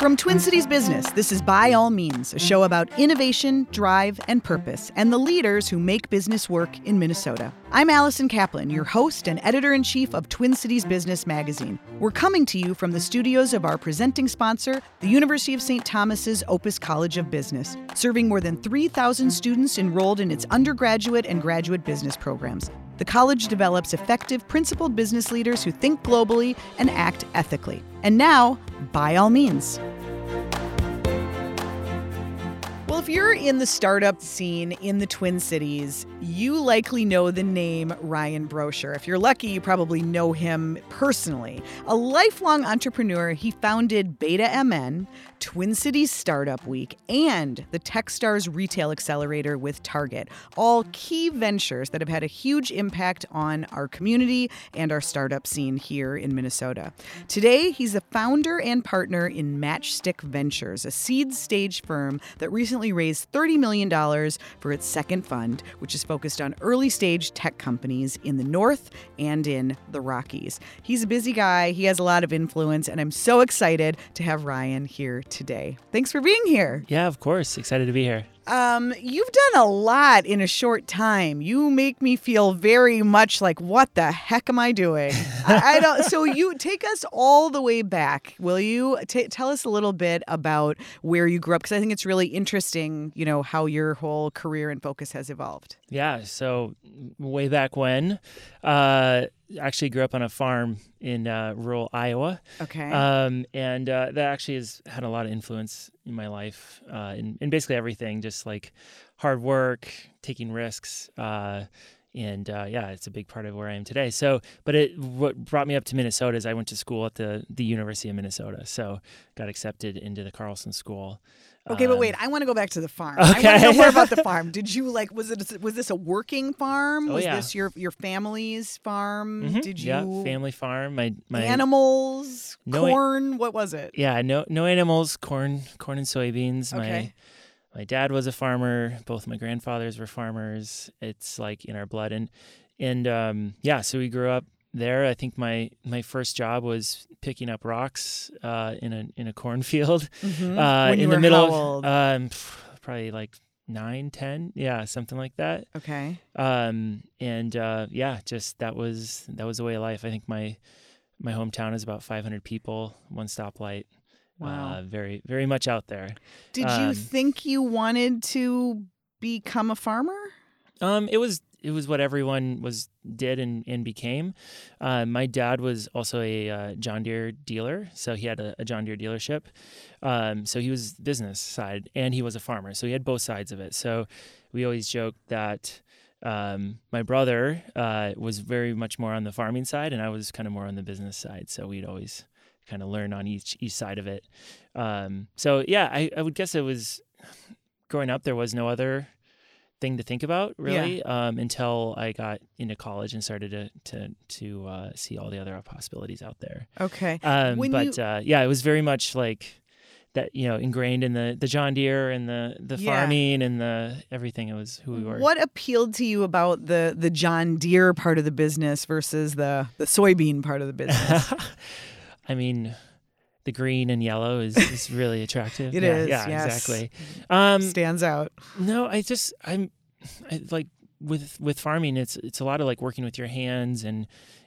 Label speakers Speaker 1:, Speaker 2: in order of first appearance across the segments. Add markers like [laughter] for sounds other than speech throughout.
Speaker 1: From Twin Cities Business, this is By All Means, a show about innovation, drive, and purpose, and the leaders who make business work in Minnesota. I'm Allison Kaplan, your host and editor in chief of Twin Cities Business Magazine. We're coming to you from the studios of our presenting sponsor, the University of St. Thomas's Opus College of Business, serving more than 3,000 students enrolled in its undergraduate and graduate business programs. The college develops effective, principled business leaders who think globally and act ethically. And now, by all means. You're in the startup scene in the Twin Cities, you likely know the name Ryan Broshar. If you're lucky, you probably know him personally. A lifelong entrepreneur, he founded Beta MN, Twin Cities Startup Week, and the Techstars Retail Accelerator with Target, all key ventures that have had a huge impact on our community and our startup scene here in Minnesota. Today, he's a founder and partner in Matchstick Ventures, a seed stage firm that recently raised $30 million for its second fund, which is focused on early stage tech companies in the North and in the Rockies. He's a busy guy, he has a lot of influence, and I'm so excited to have Ryan here today. Thanks for being here.
Speaker 2: Yeah, of course. Excited to be here.
Speaker 1: Um, you've done a lot in a short time. You make me feel very much like, what the heck am I doing? I, I, don't. So [laughs] you take us all the way back, will you? T- tell us a little bit about where you grew up, because I think it's really interesting. You know how your whole career and focus has evolved.
Speaker 2: Yeah. So way back when, uh, actually grew up on a farm in uh, rural Iowa.
Speaker 1: Okay.
Speaker 2: Um, and uh, that actually has had a lot of influence in my life, uh, in, in basically everything, just like hard work, taking risks. Uh, and uh, yeah, it's a big part of where I am today. So, but it what brought me up to Minnesota is I went to school at the the University of Minnesota. So, got accepted into the Carlson School.
Speaker 1: Okay, but wait, um, I want to go back to the farm. Okay. I want to know more about the farm. Did you like was it was this a working farm?
Speaker 2: Oh,
Speaker 1: was
Speaker 2: yeah.
Speaker 1: this your your family's farm?
Speaker 2: Mm-hmm.
Speaker 1: Did you
Speaker 2: Yeah, family farm. My my
Speaker 1: animals,
Speaker 2: No,
Speaker 1: corn, what was it?
Speaker 2: Yeah, no no animals, corn corn and soybeans.
Speaker 1: Okay.
Speaker 2: My my dad was a farmer, both my grandfathers were farmers. It's like in our blood and and um yeah, so we grew up there. I think my my first job was picking up rocks uh, in a in a cornfield [laughs]
Speaker 1: Mhm.
Speaker 2: uh,
Speaker 1: you
Speaker 2: in the middle.
Speaker 1: old?
Speaker 2: Um, probably like nine, ten, yeah, something like that.
Speaker 1: okay.
Speaker 2: Um, and uh, yeah, just that was that was the way of life. I think my my hometown is about 500 people, one stoplight.
Speaker 1: Wow.
Speaker 2: Uh, very very much out there.
Speaker 1: Did you
Speaker 2: um,
Speaker 1: think you wanted to become a farmer?
Speaker 2: Um, it was it was what everyone was did and, and became. Uh, my dad was also a uh, John Deere dealer, so he had a, a John Deere dealership. Um, so he was business side and he was a farmer, so he had both sides of it. So we always joked that um, my brother uh, was very much more on the farming side, and I was kind of more on the business side. So we'd always kind of learn on each each side of it. Um, so yeah, I, I would guess it was growing up. There was no other thing to think about really um, until I got into college and started to to to uh, see all the other possibilities out there.
Speaker 1: Okay.
Speaker 2: Um, but
Speaker 1: you-
Speaker 2: uh, yeah, it was very much like that, you know, ingrained in the the John Deere and the the
Speaker 1: Yeah.
Speaker 2: farming and the everything. It was who we were.
Speaker 1: What appealed to you about the the John Deere part of the business versus the the soybean part of the [laughs] business?
Speaker 2: I mean. The green and yellow is, is [laughs] really attractive.
Speaker 1: It
Speaker 2: yeah,
Speaker 1: is,
Speaker 2: yeah,
Speaker 1: yes.
Speaker 2: exactly. Um,
Speaker 1: Stands out.
Speaker 2: No, I just I'm I, like with with farming. It's it's a lot of like working with your hands and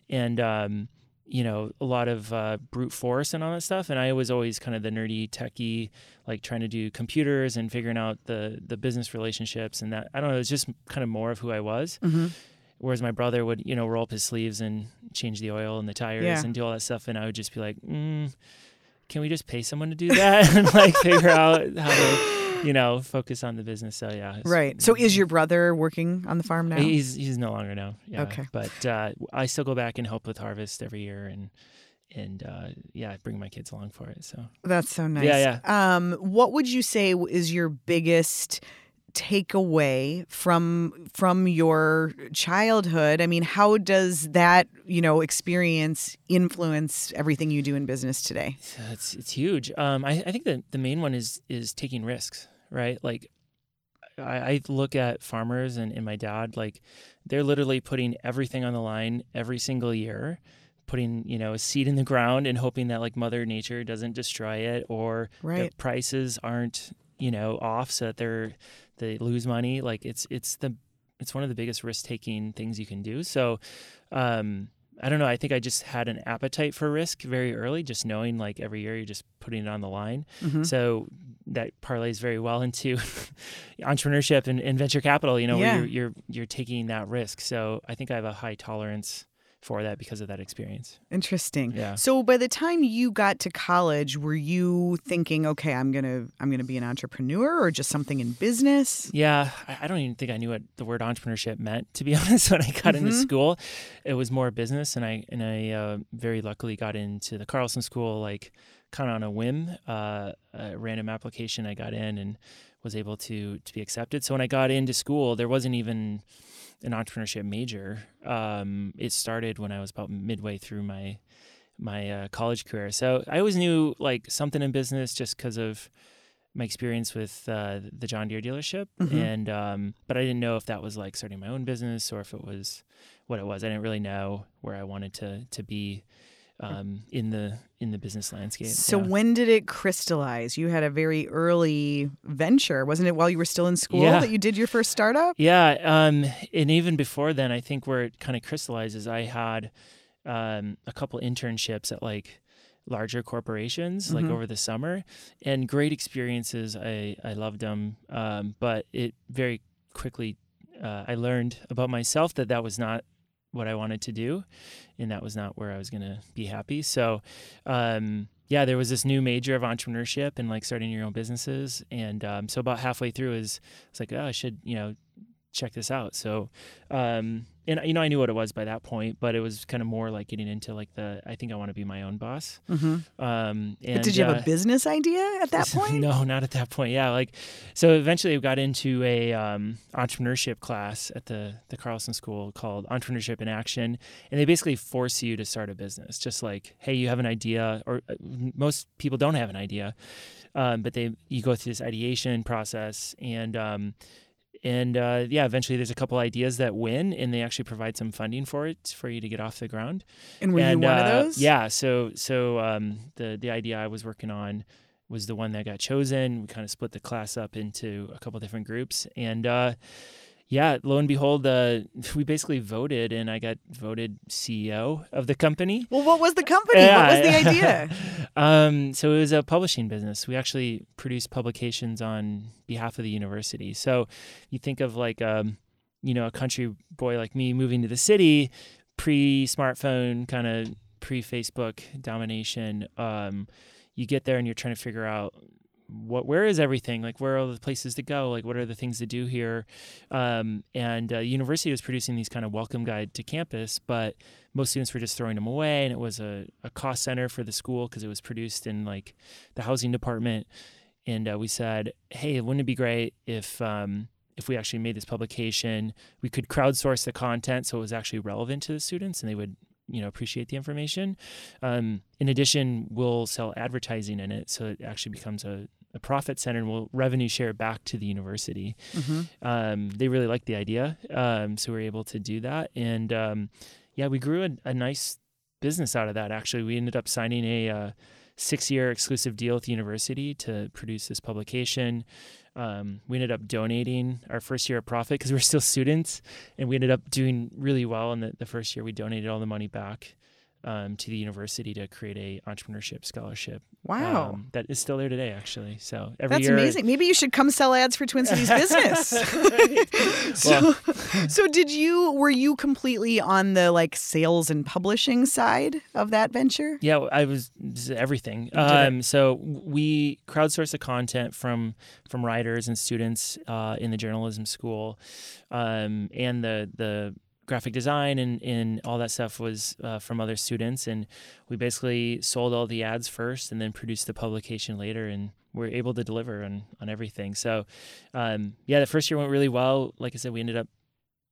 Speaker 2: and um, you know a lot of uh, brute force and all that stuff. And I was always kind of the nerdy techie, like trying to do computers and figuring out the the business relationships and that. I don't know. It's just kind of more of who I was.
Speaker 1: hmm
Speaker 2: Whereas my brother would you know roll up his sleeves and change the oil and the tires
Speaker 1: Yeah.
Speaker 2: and do all that stuff, and I would just be like. Mm, can we just pay someone to do that [laughs] and like figure out how to, you know, focus on the business? So yeah,
Speaker 1: Right. So is your brother working on the farm now?
Speaker 2: He's he's no longer now. Yeah.
Speaker 1: Okay.
Speaker 2: But uh, I still go back and help with harvest every year, and and uh, yeah, I bring my kids along for it. So
Speaker 1: That's so nice.
Speaker 2: Yeah,
Speaker 1: yeah. Um, what would you say is your biggest takeaway from from your childhood? I mean, how does that you know experience influence everything you do in business today?
Speaker 2: It's it's huge. Um, I, I think that the main one is is taking risks, right? Like I, I look at farmers and, and my dad, like they're literally putting everything on the line every single year putting you know a seed in the ground and hoping that like Mother Nature doesn't destroy it or
Speaker 1: Right.
Speaker 2: the prices aren't you know off so that they're they lose money. Like it's it's the it's one of the biggest risk taking things you can do. So um, I don't know. I think I just had an appetite for risk very early, just knowing like every year you're just putting it on the line.
Speaker 1: Mhm.
Speaker 2: So that parlays very well into [laughs] entrepreneurship and, and venture capital. You know,
Speaker 1: Yeah.
Speaker 2: where you're, you're you're taking that risk. So I think I have a high tolerance for that because of that experience.
Speaker 1: Interesting.
Speaker 2: Yeah.
Speaker 1: So by the time you got to college, were you thinking, okay, I'm gonna I'm gonna be an entrepreneur or just something in business?
Speaker 2: Yeah, I, I don't even think I knew what the word entrepreneurship meant. To be [laughs] honest, when I got into
Speaker 1: Mhm.
Speaker 2: school, it was more business, and I and I uh, very luckily got into the Carlson School like kind of on a whim, uh, a random application. I got in and was able to to be accepted. So when I got into school, there wasn't even an entrepreneurship major. Um, it started when I was about midway through my my uh, college career. So I always knew like something in business just because of my experience with uh, the John Deere dealership,
Speaker 1: Mhm.
Speaker 2: and um, but I didn't know if that was like starting my own business or if it was what it was. I didn't really know where I wanted to to be um, in the in the business landscape.
Speaker 1: So
Speaker 2: yeah.
Speaker 1: when did it crystallize? You had a very early venture, wasn't it? While you were still in school,
Speaker 2: Yeah.
Speaker 1: that you did your first startup.
Speaker 2: Yeah, um, and even before then, I think where it kind of crystallizes, I had um, a couple internships at like larger corporations, like
Speaker 1: Mhm.
Speaker 2: over the summer, and great experiences. I I loved them, um, but it very quickly uh, I learned about myself that that was not what I wanted to do, and that was not where I was going to be happy. So, um, yeah, there was this new major of entrepreneurship and like starting your own businesses, and um, so about halfway through is it's like, oh, I should you know check this out. So, um, and you know, I knew what it was by that point, but it was kind of more like getting into like the I think I want to be my own boss.
Speaker 1: Mm-hmm.
Speaker 2: Um, and
Speaker 1: But did you have
Speaker 2: uh,
Speaker 1: a business idea at that [laughs] point?
Speaker 2: no, not at that point. Yeah, like so. Eventually, I got into a um, entrepreneurship class at the the Carlson School called Entrepreneurship in Action, and they basically force you to start a business. Just like, hey, you have an idea, or uh, most people don't have an idea, um, but they you go through this ideation process and. And uh, yeah, eventually there's a couple ideas that win, and they actually provide some funding for it for you to get off the ground
Speaker 1: And were
Speaker 2: and,
Speaker 1: you one
Speaker 2: uh,
Speaker 1: of those?
Speaker 2: Yeah. So so um, the the idea I was working on was the one that got chosen. We kind of split the class up into a couple different groups, and uh, yeah, lo and behold, uh, [laughs] we basically voted, and I got voted CEO of the company.
Speaker 1: Well, what was the company? what was the [laughs] idea?
Speaker 2: um, so it was a publishing business. We actually produced publications on behalf of the university. So you think of like, um, you know, a country boy like me moving to the city, pre-smartphone, kind of pre-Facebook domination. Um, you get there and you're trying to figure out what where is everything? Like where are all the places to go? Like what are the things to do here? Um, and uh, university was producing these kind of welcome guide to campus but most students were just throwing them away and it was a, a cost center for the school because it was produced in like the housing department. And uh, we said hey wouldn't it be great if um, if we actually made this publication? We could crowdsource the content so it was actually relevant to the students and they would you know appreciate the information. Um, in addition we'll sell advertising in it so it actually becomes a, a profit center and we'll revenue share back to the university
Speaker 1: hmm
Speaker 2: um, they really liked the idea. Um, so we were able to do that. And um, yeah, we grew a, a nice business out of that. Actually, we ended up signing a uh, six year exclusive deal with the university to produce this publication. Um, we ended up donating our first year of profit because we were still students, and we ended up doing really well. In the, the first year, we donated all the money back um, to the university to create a entrepreneurship scholarship.
Speaker 1: Wow.
Speaker 2: um, that is still there today, actually. So every
Speaker 1: That's
Speaker 2: year,
Speaker 1: amazing. Maybe you should come sell ads for Twin Cities [laughs] business. [laughs] so, so did you were you completely on the like sales and publishing side of that venture?
Speaker 2: Yeah, I was everything. Um, so we crowdsource the content from from writers and students uh, in the journalism school, um, and the the graphic design and, and all that stuff was uh, from other students. And we basically sold all the ads first, and then produced the publication later, and we're able to deliver on on everything. So, um, yeah, the first year went really well. Like I said, we ended up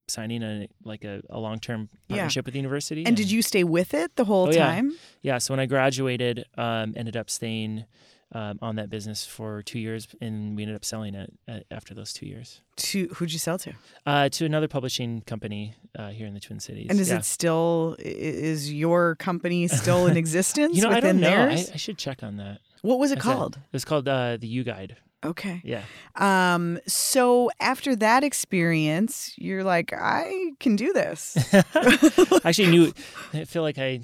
Speaker 2: signing a like a, a long term
Speaker 1: Yeah.
Speaker 2: partnership with the university.
Speaker 1: And did you stay with it the whole
Speaker 2: Oh, yeah.
Speaker 1: time?
Speaker 2: yeah, so when I graduated, um, ended up staying um, on that business for two years, and we ended up selling it uh, after those two years
Speaker 1: To who'd you sell to?
Speaker 2: uh, to another publishing company uh, here in the Twin Cities.
Speaker 1: And is
Speaker 2: Yeah.
Speaker 1: it still is your company still in [laughs] existence
Speaker 2: You know, I don't know. I. I should check on that.
Speaker 1: what was it called?
Speaker 2: It was called uh, the U Guide.
Speaker 1: Okay.
Speaker 2: Yeah.
Speaker 1: Um so after that experience, you're like I can do this. [laughs]
Speaker 2: I actually knew. [laughs] I feel like I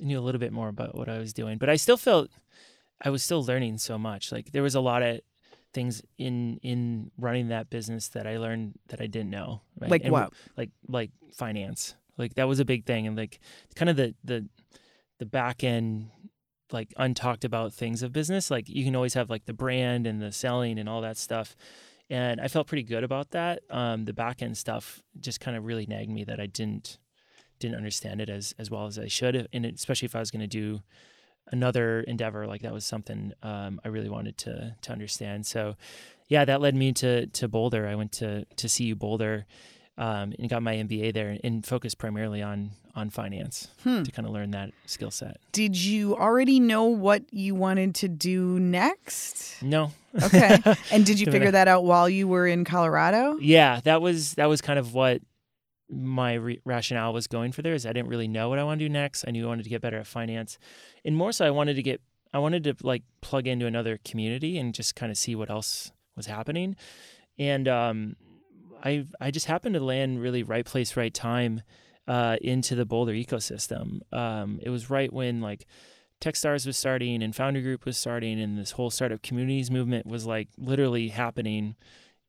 Speaker 2: knew a little bit more about what I was doing, but I still felt I was still learning so much. Like there was a lot of things in in running that business that I learned that I didn't know. right?
Speaker 1: Like
Speaker 2: And
Speaker 1: what?
Speaker 2: Like like finance. Like that was a big thing, and like kind of the the the back end like untalked about things of business. Like you can always have like the brand and the selling and all that stuff. And I felt pretty good about that. Um, the back end stuff just kind of really nagged me that I didn't didn't understand it as as well as I should, and especially if I was going to do another endeavor like that was something um, I really wanted to to understand. So, yeah, that led me to to Boulder. I went to to CU Boulder um, and got my MBA there and focused primarily on on finance
Speaker 1: Hmm.
Speaker 2: to kind of learn that skill set.
Speaker 1: Did you already know what you wanted to do next?
Speaker 2: No,
Speaker 1: Okay. [laughs] And did you figure that out while you were in Colorado?
Speaker 2: yeah, that was that was kind of what my re- rationale was going for there is I didn't really know what I wanted to do next. I knew I wanted to get better at finance, and more so, I wanted to get I wanted to like plug into another community and just kind of see what else was happening, and um, I I just happened to land really right place, right time uh, into the Boulder ecosystem. Um, it was right when like Techstars was starting and Foundry Group was starting, and this whole startup communities movement was like literally happening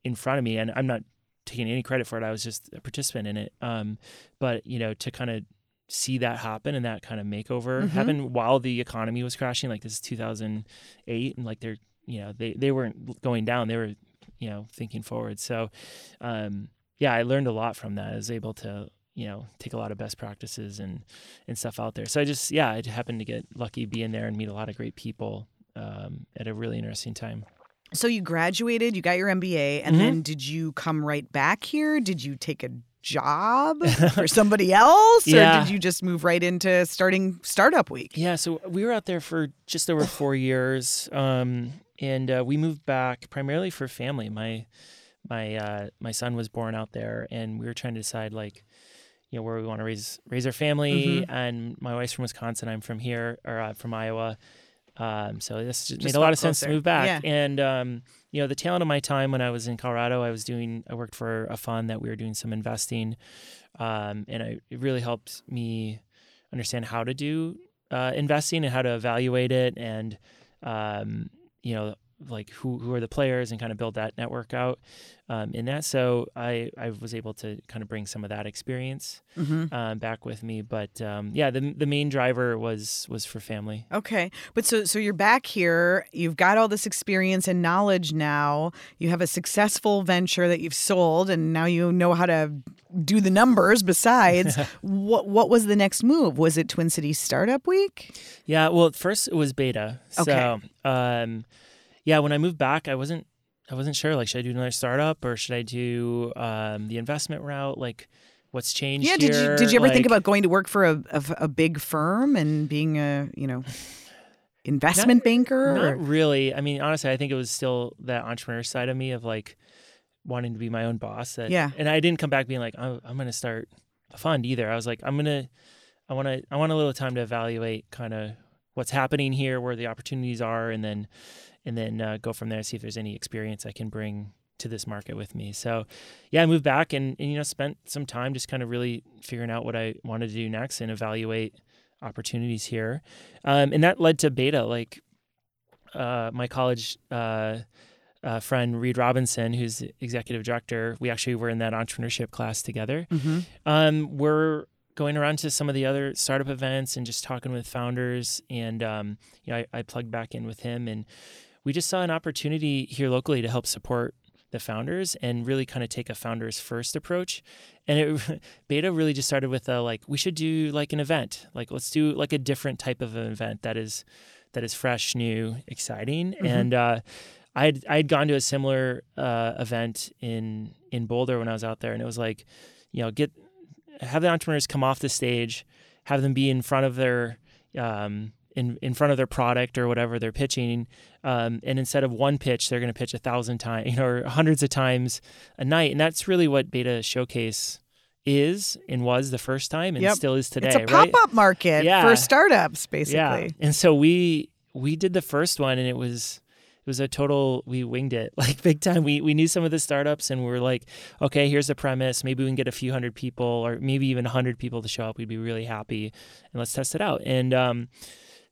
Speaker 2: in front of me. And I'm not taking any credit for it; I was just a participant in it. Um, but you know, to kind of see that happen and that kind of makeover
Speaker 1: Mhm.
Speaker 2: happen while the economy was crashing, like this is 2008, and like they're you know they they weren't going down; they were you know thinking forward. So, um, yeah, I learned a lot from that. I was able to you know take a lot of best practices and and stuff out there. So I just yeah, I happened to get lucky being there and meet a lot of great people um, at a really interesting time.
Speaker 1: So you graduated, you got your MBA, and
Speaker 2: Mhm.
Speaker 1: then did you come right back here? Did you take a job [laughs] for somebody else? Or did you just move right into starting Startup Week?
Speaker 2: Yeah, so we were out there for just over four years, um, and uh, we moved back primarily for family. My my uh, my son was born out there, and we were trying to decide like, you know, where we want to raise raise our family. And my wife's from Wisconsin. I'm from here or uh, from Iowa. Um, so this just, made a lot of sense to move back.
Speaker 1: Yeah.
Speaker 2: And um, you know, the tail end of my time when I was in Colorado, I was doing I worked for a fund that we were doing some investing, um, and I, it really helped me understand how to do uh, investing and how to evaluate it, and um, you know, like who who are the players and kind of build that network out um, in that. So I I was able to kind of bring some of that experience
Speaker 1: hmm
Speaker 2: um, back with me. But um, yeah, the the main driver was was for family.
Speaker 1: Okay, but so so you're back here. You've got all this experience and knowledge now. You have a successful venture that you've sold, and now you know how to do the numbers. Besides, [laughs] what what was the next move? Was it Twin Cities Startup Week?
Speaker 2: Yeah, well, first it was beta.
Speaker 1: Okay.
Speaker 2: So, um, yeah, when I moved back, I wasn't, I wasn't sure. Like, should I do another startup or should I do um, the investment route? Like, what's changed?
Speaker 1: Yeah. Did you did you ever think about going to work for a a, a big firm and being a you know investment banker? or-
Speaker 2: Not really. I mean, honestly, I think it was still that entrepreneur side of me of like wanting to be my own boss. That,
Speaker 1: Yeah.
Speaker 2: And I didn't come back being like, I'm, I'm going to start a fund either. I was like, I'm to, I want to, I want a little time to evaluate kind of what's happening here, where the opportunities are, and then, and then uh, go from there. And see if there's any experience I can bring to this market with me. So, yeah, I moved back and, and you know spent some time just kind of really figuring out what I wanted to do next and evaluate opportunities here, um, and that led to beta. Like uh, my college uh, uh, friend Reed Robinson, who's the executive director, we actually were in that entrepreneurship class together.
Speaker 1: Mhm.
Speaker 2: Um, we're going around to some of the other startup events and just talking with founders. And um, you know, I, I plugged back in with him, and we just saw an opportunity here locally to help support the founders and really kind of take a founders first approach. And it [laughs] beta really just started with a like we should do like an event, like let's do like a different type of an event that is that is fresh, new, exciting.
Speaker 1: Mhm.
Speaker 2: And uh, I had I had gone to a similar uh, event in in Boulder when I was out there, and it was like, you know, get have the entrepreneurs come off the stage, have them be in front of their um, in in front of their product or whatever they're pitching, um, and instead of one pitch, they're going to pitch a thousand times, [laughs] you know, or hundreds of times a night, and that's really what Beta Showcase is and was the first time and
Speaker 1: Yep.
Speaker 2: still is today.
Speaker 1: it's a
Speaker 2: right?
Speaker 1: pop-up market
Speaker 2: Yeah.
Speaker 1: for startups, basically.
Speaker 2: Yeah, and so we we did the first one, and it was it was a total we winged it [laughs] like big time. We we knew some of the startups, and we were like, okay, here's the premise. Maybe we can get a few hundred people, or maybe even a hundred people to show up. We'd be really happy, and let's test it out. And um,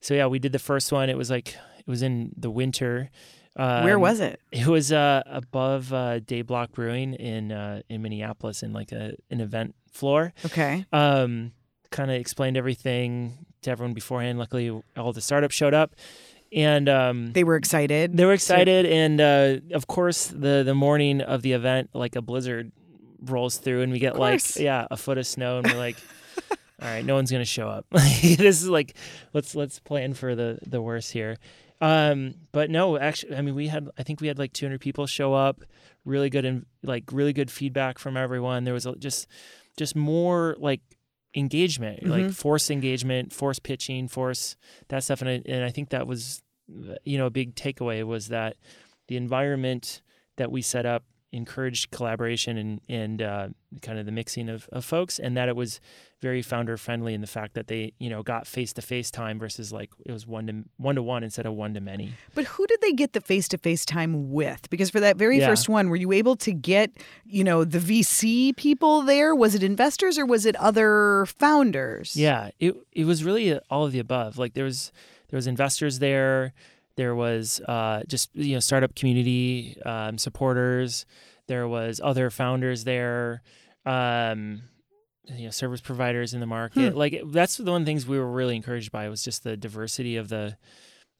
Speaker 2: so yeah, we did the first one. It was like it was in the winter. Um,
Speaker 1: Where was it?
Speaker 2: It was uh, above uh, Day Block Brewing in uh, in Minneapolis, in like a an event floor
Speaker 1: Okay.
Speaker 2: um, kind of explained everything to everyone beforehand. Luckily, all the startups showed up, and um,
Speaker 1: They were excited.
Speaker 2: they were excited. And uh, of course, the the morning of the event, like a blizzard rolls through, and we get like yeah a foot of snow, and we're like. All right, no one's gonna show up. [laughs] this is like, let's let's plan for the the worst here. Um, but no, actually, I mean, we had I think we had like 200 people show up. Really good and like really good feedback from everyone. There was a- just just more like engagement, like
Speaker 1: Mhm.
Speaker 2: force engagement, force pitching, force that stuff. And I, and I think that was, you know, a big takeaway was that the environment that we set up encouraged collaboration and and uh, kind of the mixing of, of folks, and that it was very founder friendly in the fact that they you know got face to face time versus like it was one to one to one instead of one to many.
Speaker 1: But who did they get the face to face time with? Because for that very
Speaker 2: Yeah.
Speaker 1: first one, were you able to get, you know, the VC people there? Was it investors or was it other founders?
Speaker 2: Yeah, it it was really all of the above. Like there was there was investors there, there was uh, just you know startup community um, supporters, there was other founders there, um, you know service providers in the market.
Speaker 1: Hmm.
Speaker 2: Like that's the one things we were really encouraged by was just the diversity of the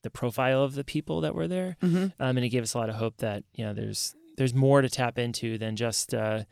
Speaker 2: the profile of the people that were there,
Speaker 1: hmm
Speaker 2: um, and it gave us a lot of hope that you know there's there's more to tap into than just. Uh,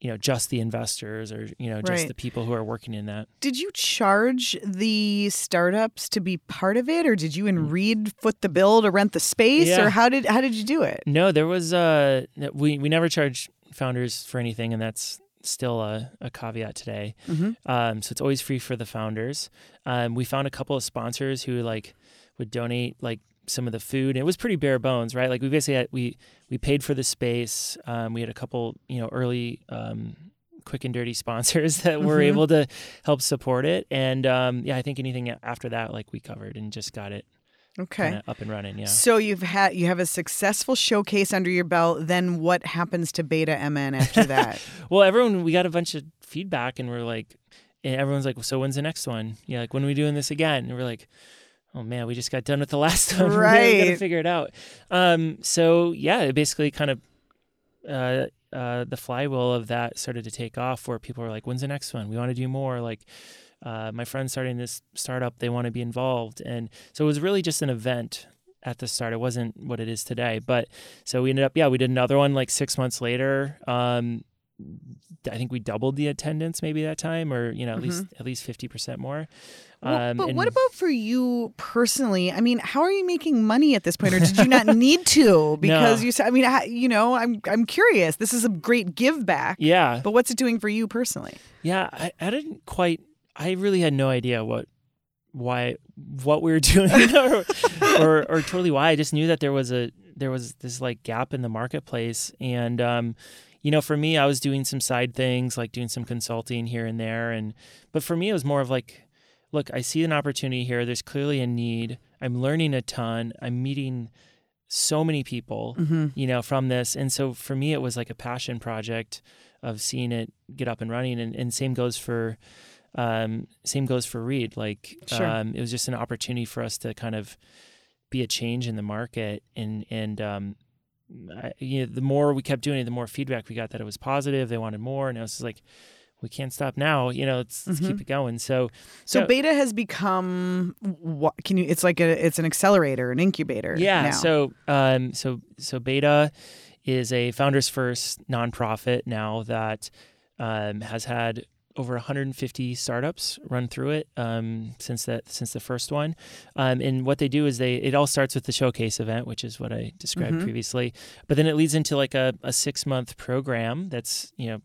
Speaker 2: you know, just the investors or, you know, just
Speaker 1: Right.
Speaker 2: the people who are working in that.
Speaker 1: Did you charge the startups to be part of it, or did you and Reed foot the bill to rent the space,
Speaker 2: Mm. Yeah.
Speaker 1: or how did how did you do it?
Speaker 2: No, there was uh we we never charge founders for anything, and that's still a, a caveat today.
Speaker 1: hmm
Speaker 2: Um, so it's always free for the founders. Um, we found a couple of sponsors who like would donate like some of the food. And it was pretty bare bones, right? Like we basically had, we we paid for the space. Um, we had a couple you know early. Um, quick and dirty [laughs] sponsors that were
Speaker 1: Mhm.
Speaker 2: able to help support it and um, yeah i think anything after that like we covered and just got it
Speaker 1: Okay.
Speaker 2: up and running yeah
Speaker 1: So you've had you have a successful showcase under your belt. Then what happens to Beta MN after [laughs] that?
Speaker 2: Well, everyone, we got a bunch of feedback, and we're like, and everyone's like, so when's the next one? Yeah, like when are we doing this again? And we're like, oh man, we just got done with the [laughs] last one. Right. we gotta figure it out. Um, so yeah, it basically kind of. Uh, uh, the flywheel of that started to take off where people were like, when's the next one? We want to do more. Like, uh, my friend's starting this startup, they want to be involved. And so it was really just an event at the start. It wasn't what it is today. But so we ended up, yeah, we did another one like six months later. Um, I think we doubled the attendance maybe that time, or you know at least at least fifty percent more.
Speaker 1: Well,
Speaker 2: Um,
Speaker 1: but
Speaker 2: and-
Speaker 1: what about for you personally? I mean, how are you making money at this point, or did you not [laughs] need to? Because
Speaker 2: No.
Speaker 1: you said, I mean, you know, I'm I'm curious. This is a great give back,
Speaker 2: Yeah,
Speaker 1: but what's it doing for you personally?
Speaker 2: yeah. I, I didn't quite. I really had no idea what why what we were [laughs] doing [laughs] or, or or totally why. I just knew that there was a there was this like gap in the marketplace, and um, you know, for me, I was doing some side things like doing some consulting here and there, and but for me, it was more of like, look, I see an opportunity here. There's clearly a need. I'm learning a ton. I'm meeting so many people
Speaker 1: Mm-hmm.
Speaker 2: you know, from this. And so for me, it was like a passion project of seeing it get up and running. And, and same goes for, um, same goes for Reed. Like,
Speaker 1: Sure.
Speaker 2: um, it was just an opportunity for us to kind of be a change in the market. And, and, um, I, you know, the more we kept doing it, the more feedback we got that it was positive. They wanted more. And it was just like, we can't stop now. You know, let's, let's keep
Speaker 1: Mhm.
Speaker 2: it going. So,
Speaker 1: So
Speaker 2: Yeah.
Speaker 1: Beta has become what? Can you? It's like a it's an accelerator, an incubator.
Speaker 2: Yeah.
Speaker 1: now.
Speaker 2: So, um, so so Beta is a founders first nonprofit now that um, has had over 150 startups run through it um, since that since the first one. Um, and what they do is they it all starts with the showcase event, which is what I described
Speaker 1: Mhm.
Speaker 2: previously. But then it leads into like a, a six month program that's you know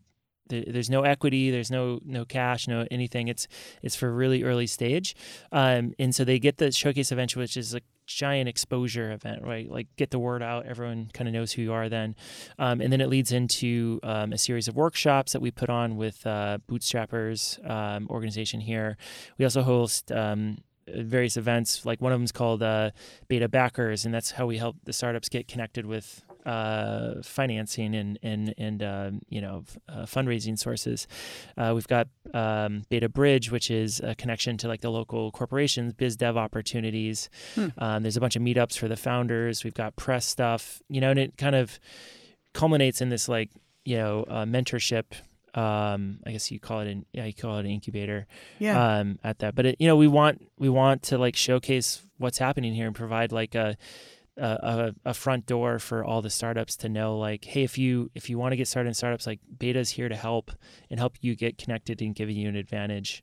Speaker 2: There- There's no equity. There's no no cash. No anything. It's it's for really early stage, um, and so they get the showcase event, which is a giant exposure event, right? Like get the word out. Everyone kind of knows who you are then, um, and then it leads into um, a series of workshops that we put on with uh, Bootstrappers um, organization here. We also host. Um, various events like one of them is called uh, beta backers and that's how we help the startups get connected with uh, financing and and and um, you know uh, fundraising sources. Uh, we've got um, Beta Bridge, which is a connection to like the local corporations, biz dev opportunities.
Speaker 1: Hmm.
Speaker 2: Um, there's a bunch of meetups for the founders. We've got press stuff, you know, and it kind of culminates in this like you know uh, mentorship. Um, I guess you call it an yeah, you call it an incubator
Speaker 1: Yeah.
Speaker 2: um, at that. But it, you know, we want we want to like showcase what's happening here and provide like a a, a a front door for all the startups to know like, hey, if you if you want to get started in startups, like Beta's here to help and help you get connected and giving you an advantage.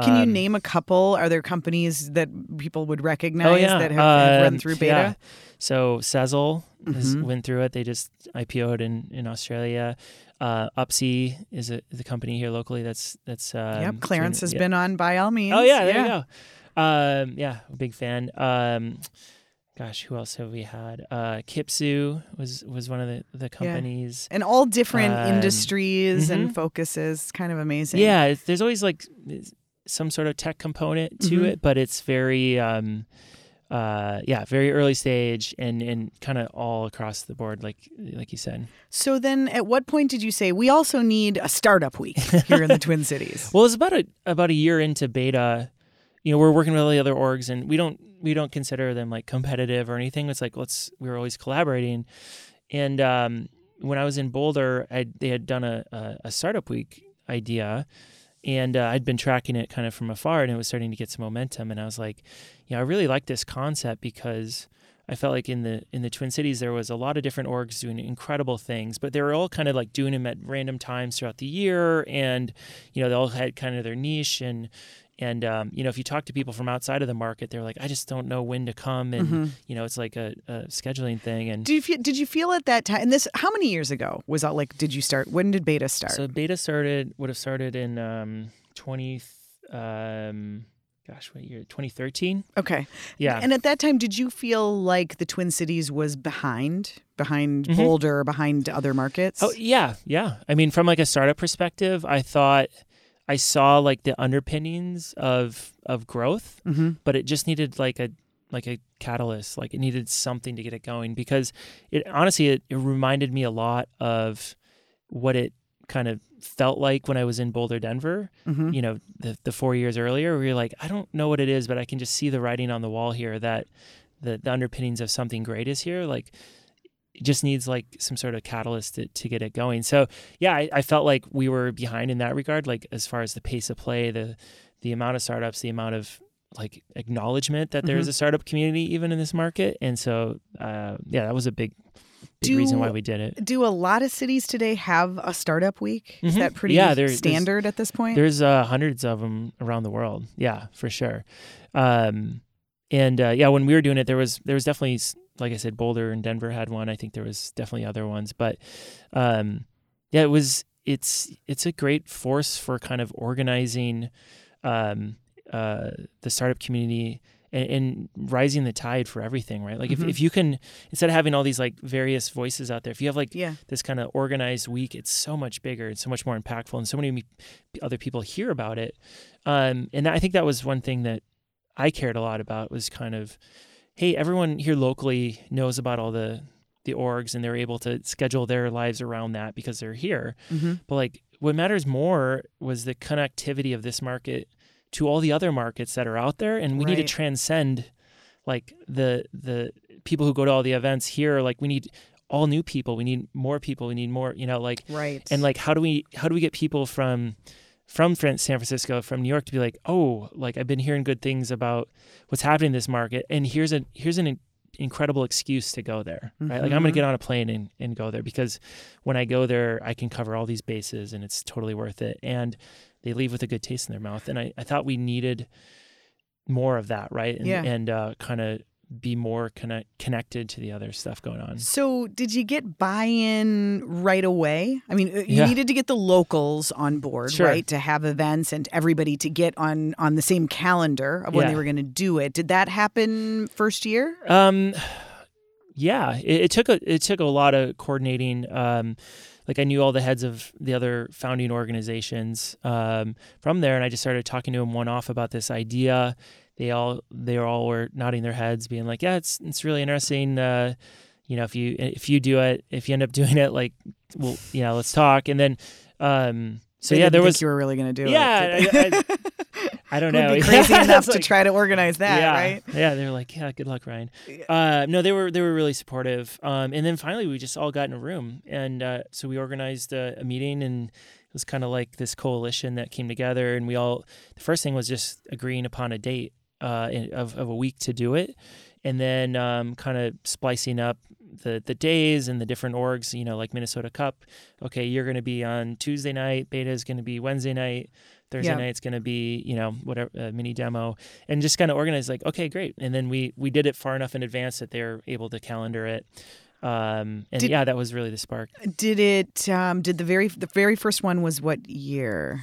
Speaker 1: Can you
Speaker 2: Um,
Speaker 1: name a couple? Are there companies that people would recognize
Speaker 2: Oh yeah,
Speaker 1: that have, have run
Speaker 2: Um,
Speaker 1: through
Speaker 2: yeah.
Speaker 1: beta?
Speaker 2: So Sezzle has
Speaker 1: Mhm.
Speaker 2: went through it. They just IPO'd in in Australia. Uh, Upsie is a a company here locally that's that's um,
Speaker 1: yep. Clarence
Speaker 2: doing-
Speaker 1: has
Speaker 2: yeah.
Speaker 1: been on by all means.
Speaker 2: Oh yeah, there you go. Um, yeah, a big fan. Um, gosh, who else have we had? Uh, Kipsu was was one of the the companies.
Speaker 1: And all different
Speaker 2: Um,
Speaker 1: industries and
Speaker 2: mhm.
Speaker 1: focuses. Kind of amazing.
Speaker 2: Yeah, there's always like some sort of tech component to
Speaker 1: Mhm.
Speaker 2: it, but it's very. Um, uh yeah very early stage and and kind of all across the board like like you said
Speaker 1: So then, at what point did you say we also need a startup week here in the [laughs] Twin Cities?
Speaker 2: Well, it's about a about a year into beta. You know, we're working with all the other orgs, and we don't we don't consider them like competitive or anything. It's like let's we were always collaborating. And um, when I was in Boulder, I, they had done a, a a startup week idea, and uh, I'd been tracking it kind of from afar, and it was starting to get some momentum. And I was like, you know, I really like this concept because. I felt like in the in the Twin Cities there was a lot of different orgs doing incredible things, but they were all kind of like doing them at random times throughout the year, and you know they all had kind of their niche and and um, you know if you talk to people from outside of the market, they're like, I just don't know when to come, and
Speaker 1: Mhm.
Speaker 2: you know it's like a, a scheduling thing. And
Speaker 1: Did you feel, did you feel at that time? And this, how many years ago was that? Like, did you start? When did beta start?
Speaker 2: so beta started would have started in um, twenty. Um, gosh, what year? 2013.
Speaker 1: okay.
Speaker 2: Yeah.
Speaker 1: And at that time, did you feel like the Twin Cities was behind, behind
Speaker 2: Mhm.
Speaker 1: Boulder, behind other markets?
Speaker 2: Oh yeah, yeah. I mean, from like a startup perspective, I thought I saw like the underpinnings of of growth,
Speaker 1: hmm
Speaker 2: but it just needed like a like a catalyst. Like it needed something to get it going because it honestly it, it reminded me a lot of what it kind of felt like when I was in Boulder, Denver.
Speaker 1: hmm
Speaker 2: You know, the the four years earlier, where you're like, I don't know what it is, but I can just see the writing on the wall here that the, the underpinnings of something great is here. Like it just needs like some sort of catalyst to, to get it going. So yeah, I, I felt like we were behind in that regard, like as far as the pace of play, the the amount of startups, the amount of like acknowledgement that there's
Speaker 1: Mhm.
Speaker 2: a startup community even in this market. And so uh, yeah, that was a big big
Speaker 1: Do-
Speaker 2: reason why we did it.
Speaker 1: Do a lot of cities today have a startup week? Is
Speaker 2: Mhm.
Speaker 1: that pretty
Speaker 2: Yeah, there-
Speaker 1: standard at this point?
Speaker 2: There's uh, hundreds of them around the world. Yeah, for sure. Um, and uh, yeah, when we were doing it, there was there was definitely, like I said, Boulder and Denver had one. I think there was definitely other ones, but um, yeah, it was. It's it's a great force for kind of organizing um, uh, the startup community and, and rising the tide for everything, right? Like
Speaker 1: Mhm.
Speaker 2: if, if you can instead of having all these like various voices out there, if you have like
Speaker 1: yeah.
Speaker 2: this kind of organized week, it's so much bigger, it's so much more impactful, and so many other people hear about it. Um, and I think that was one thing that I cared a lot about was kind of, hey, everyone here locally knows about all the the orgs, and they're able to schedule their lives around that because they're here.
Speaker 1: hmm
Speaker 2: But like, what matters more was the connectivity of this market to all the other markets that are out there, and we need to transcend like the the people who go to all the events here. Like, we need all new people. We need more people. We need more. You know, like
Speaker 1: Right.
Speaker 2: and like how do we how do we get people from from San Francisco from New York to be like oh like I've been hearing good things about what's happening in this market and here's a here's an incredible excuse to go there right like I'm gonna
Speaker 1: Mhm.
Speaker 2: get on a plane and, and go there because when I go there I can cover all these bases and it's totally worth it and they leave with a good taste in their mouth and I, I thought we needed more of that right and
Speaker 1: Yeah.
Speaker 2: and uh, kind of be more connect, connected to the other stuff going on.
Speaker 1: So, did you get buy-in right away? I mean, uh, you
Speaker 2: Yeah.
Speaker 1: needed to get the locals on board,
Speaker 2: Sure.
Speaker 1: right, to have events and everybody to get on on the same calendar of when they were going to do it. Did that happen first year?
Speaker 2: Um, yeah, it, it took a it took a lot of coordinating. Um, like I knew all the heads of the other founding organizations um, from there, and I just started talking to them one off about this idea. They all they all were nodding their heads, being like, "Yeah, it's it's really interesting." Uh, you know, if you if you do it, if you end up [laughs] doing it, like, well, you know, let's talk. And then, um, so
Speaker 1: They
Speaker 2: yeah,
Speaker 1: didn't
Speaker 2: there
Speaker 1: think
Speaker 2: was
Speaker 1: you were really going to do
Speaker 2: Yeah,
Speaker 1: it. did they?
Speaker 2: I don't [laughs]
Speaker 1: Would
Speaker 2: know
Speaker 1: be [laughs] crazy enough
Speaker 2: it's
Speaker 1: to try to organize that,
Speaker 2: yeah,
Speaker 1: right?
Speaker 2: Yeah, they were like, yeah, good luck, Ryan. Uh, no, they were they were really supportive. Um, and then finally, we just all got in a room, and uh, so we organized a, a meeting, and it was kind of like this coalition that came together, and we all. The first thing was just agreeing upon a date uh, in, of of a week to do it, and then um, kind of splicing up the the days and the different orgs. You know, like Minnesota Cup. Okay, you're going to be on Tuesday night. Beta is going to be Wednesday night. Thursday
Speaker 1: Yeah.
Speaker 2: night's going to be, you know, whatever uh, MinneDemo, and just kind of organize like, okay, great. And then we we did it far enough in advance that they're able to calendar it. Um, and
Speaker 1: Did-
Speaker 2: yeah, that was really the spark.
Speaker 1: Did it? Um, did the very the very first one was what year?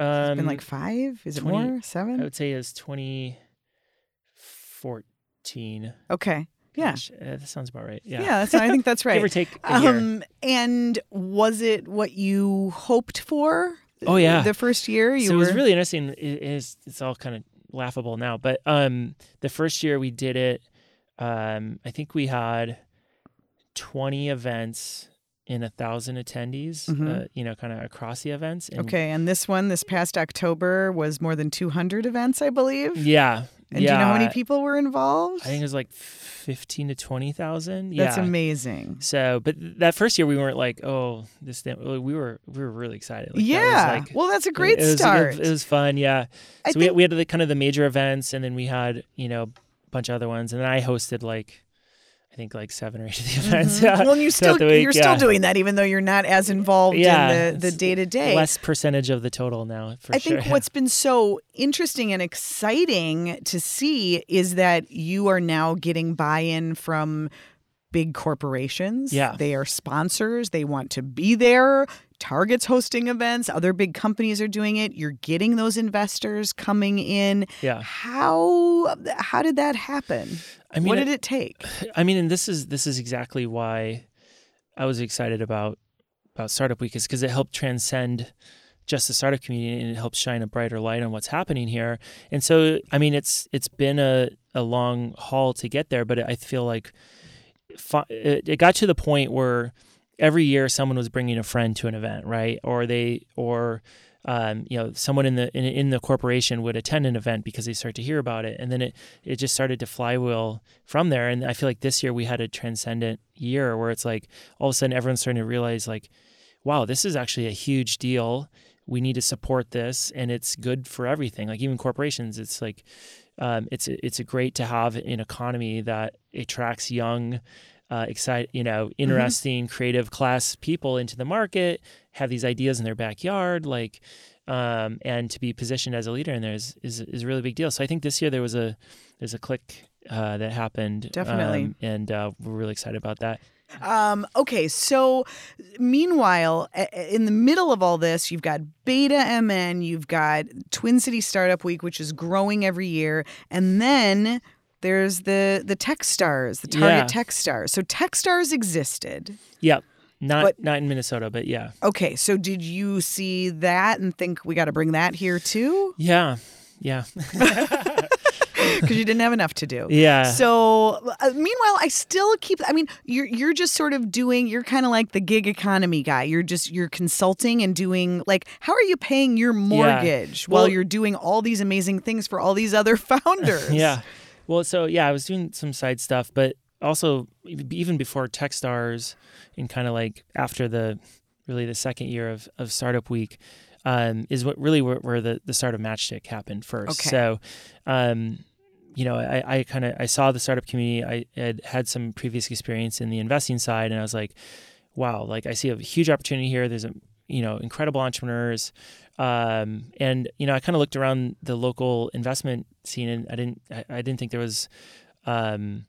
Speaker 1: It's
Speaker 2: Um,
Speaker 1: been like five? Is it
Speaker 2: 20
Speaker 1: Seven?
Speaker 2: I would say it's 2014.
Speaker 1: Okay. Yeah.
Speaker 2: Gosh, uh, that sounds about right.
Speaker 1: Yeah.
Speaker 2: Yeah,
Speaker 1: I think that's [laughs] right.
Speaker 2: give or take.
Speaker 1: Um, and was it what you hoped for?
Speaker 2: Oh, yeah.
Speaker 1: The first year you
Speaker 2: so it was really interesting. It is it's all kind of laughable now, but um, the first year we did it, um, I think we had twenty events in a thousand attendees.
Speaker 1: Mhm.
Speaker 2: Uh, you know, kind of across the events. And
Speaker 1: okay. And this one, this past October, was more than 200 events, I believe.
Speaker 2: Yeah.
Speaker 1: And
Speaker 2: yeah.
Speaker 1: do you know how many people were involved?
Speaker 2: I think it was like fifteen to twenty thousand. Yeah.
Speaker 1: That's amazing.
Speaker 2: So, but that first year we weren't like, oh, this. Thing. We were we were really excited. Like, that was,
Speaker 1: yeah.
Speaker 2: like,
Speaker 1: well, that's a great
Speaker 2: it was a good-
Speaker 1: start.
Speaker 2: it was fun. Yeah.
Speaker 1: I
Speaker 2: so we,
Speaker 1: think-
Speaker 2: we had the kind of the major events and then we had you know a bunch of other ones and then i hosted like i think like seven or eight of the events
Speaker 1: Mhm.
Speaker 2: yeah
Speaker 1: well, you still
Speaker 2: week,
Speaker 1: you're still doing that, even though you're not as involved
Speaker 2: Yeah,
Speaker 1: in the the day to day.
Speaker 2: less percentage of the total now for sure.
Speaker 1: I
Speaker 2: sure
Speaker 1: think what's [laughs] been so interesting and exciting to see is that you are now getting buy-in from big corporations.
Speaker 2: Yeah.
Speaker 1: They are sponsors. They want to be there. Target's hosting events. Other big companies are doing it. You're getting those investors coming in.
Speaker 2: yeah
Speaker 1: How how did that happen?
Speaker 2: i mean
Speaker 1: what did it take? [sighs]
Speaker 2: I mean, and this is this is exactly why I was excited about about Startup Week is because it helped transcend just the startup community and it helps shine a brighter light on what's happening here. And so, I mean, it's it's been a, a long haul to get there, but I feel like it, it got to the point where every year someone was bringing a friend to an event, right? Or they or um, you know, someone in the in, in the corporation would attend an event because they start to hear about it, and then it it just started to flywheel from there. And I feel like this year we had a transcendent year where it's like all of a sudden everyone's starting to realize like, wow, this is actually a huge deal. We need to support this, and it's good for everything. Like even corporations, it's like um, it's it's great to have an economy that attracts young, uh, excite you know, interesting, creative class people into the market, have these ideas in their backyard, like, um, and to be positioned as a leader in there is, is is a really big deal. So I think this year there was a there's a click uh, that happened,
Speaker 1: Definitely.
Speaker 2: um, and uh, we're really excited about that.
Speaker 1: Um, okay, so meanwhile, in the middle of all this, you've got Beta MN, you've got Twin City Startup Week, which is growing every year, and then there's the the Techstars, the Target
Speaker 2: Yeah.
Speaker 1: TechStars. So Techstars existed.
Speaker 2: Yep. Not
Speaker 1: But-
Speaker 2: not in Minnesota, but yeah.
Speaker 1: Okay, so did you see that and think we got to bring that here too?
Speaker 2: Yeah. Yeah. [laughs]
Speaker 1: Because you didn't have enough to do.
Speaker 2: Yeah.
Speaker 1: So, uh, meanwhile, I still keep. I mean, you're you're just sort of doing. You're kind of like the gig economy guy. You're just you're consulting and doing like. How are you paying your mortgage while
Speaker 2: Well-
Speaker 1: you're doing all these amazing things for all these other [laughs] founders?
Speaker 2: Yeah. Well, so yeah, I was doing some side stuff, but also even before TechStars and kind of like after the really the second year of, of Startup Week um, is what really where, where the, the start of Matchstick happened first.
Speaker 1: Okay.
Speaker 2: So, um, you know, I, I kind of I saw the startup community. I had had some previous experience in the investing side, and I was like, wow, like I see a huge opportunity here. There's a you know incredible entrepreneurs, um, and you know I kind of looked around the local investment scene, and I didn't I, I didn't think there was um,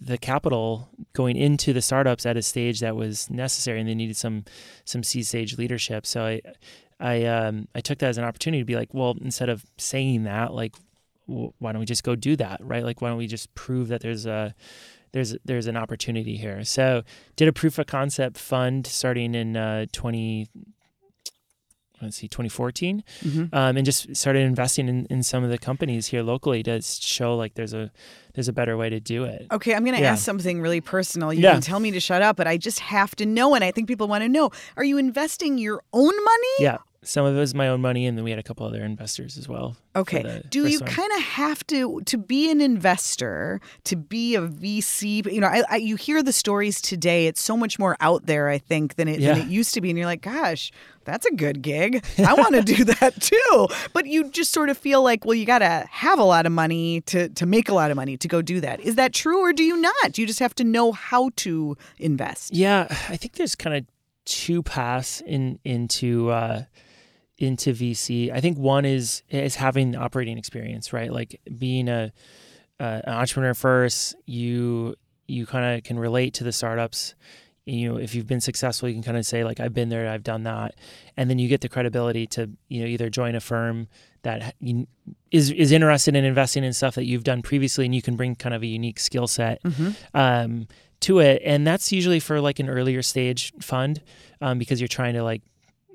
Speaker 2: the capital going into the startups at a stage that was necessary, and they needed some some seed stage leadership. So I I um, I took that as an opportunity to be like, well, instead of saying that, like, why don't we just go do that, right? Like, why don't we just prove that there's a there's there's an opportunity here. So did a proof of concept fund starting in uh, 20 let's see 2014 mm-hmm. um, and just started investing in, in some of the companies here locally to show like there's a there's a better way to do it
Speaker 1: okay i'm going to yeah. ask something really personal you yeah. can tell me to shut up but i just have to know and i think people want to know are you investing your own money
Speaker 2: yeah some of it was my own money and then we had a couple other investors as well
Speaker 1: okay do you kind of have to to be an investor to be a vc you know I, I, you hear the stories today it's so much more out there i think than it, yeah. than it used to be and you're like gosh that's a good gig i want to do [laughs] that too but you just sort of feel like well you got to have a lot of money to to make a lot of money to go do that is that true or do you not you just have to know how to invest
Speaker 2: yeah i think there's kind of two paths in into uh into VC. I think one is is having operating experience, right? Like being a uh, an entrepreneur first, you you kind of can relate to the startups. You know, if you've been successful, you can kind of say like I've been there, I've done that, and then you get the credibility to you know either join a firm that is is interested in investing in stuff that you've done previously, and you can bring kind of a unique skill set mm-hmm. um, to it. And that's usually for like an earlier stage fund um, because you're trying to like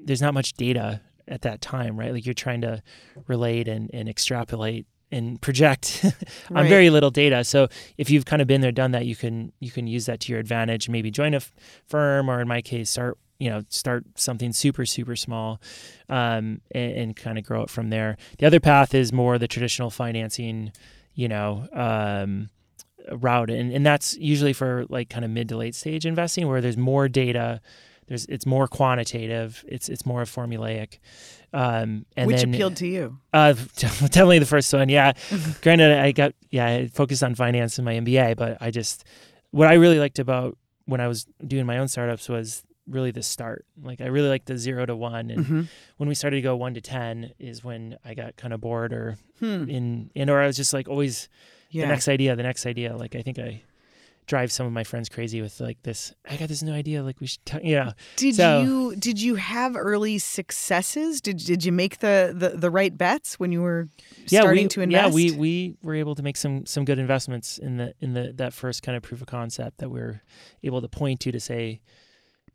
Speaker 2: there's not much data at that time, right? Like you're trying to relate and, and extrapolate and project [laughs] on right. very little data. So if you've kind of been there, done that, you can you can use that to your advantage. Maybe join a f- firm, or in my case, start you know start something super super small, um, and, and kind of grow it from there. The other path is more the traditional financing, you know. Um, route and, and that's usually for like kind of mid to late stage investing where there's more data there's it's more quantitative. It's it's more formulaic.
Speaker 1: Um, and Which then, appealed to you?
Speaker 2: Uh, [laughs] definitely the first one. Yeah. [laughs] Granted, I got yeah I focused on finance in my MBA, but I just what I really liked about when I was doing my own startups was really the start. Like I really liked the zero to one, and mm-hmm. when we started to go one to ten is when I got kind of bored, or hmm. in in or I was just like always yeah. the next idea, the next idea. Like I think I drive some of my friends crazy with like this. I got this new idea. Like we should, t-, you know.
Speaker 1: Did so, you did you have early successes? Did did you make the the, the right bets when you were
Speaker 2: yeah,
Speaker 1: starting
Speaker 2: we,
Speaker 1: to invest?
Speaker 2: Yeah, we we were able to make some some good investments in the in the that first kind of proof of concept that we are able to point to to say.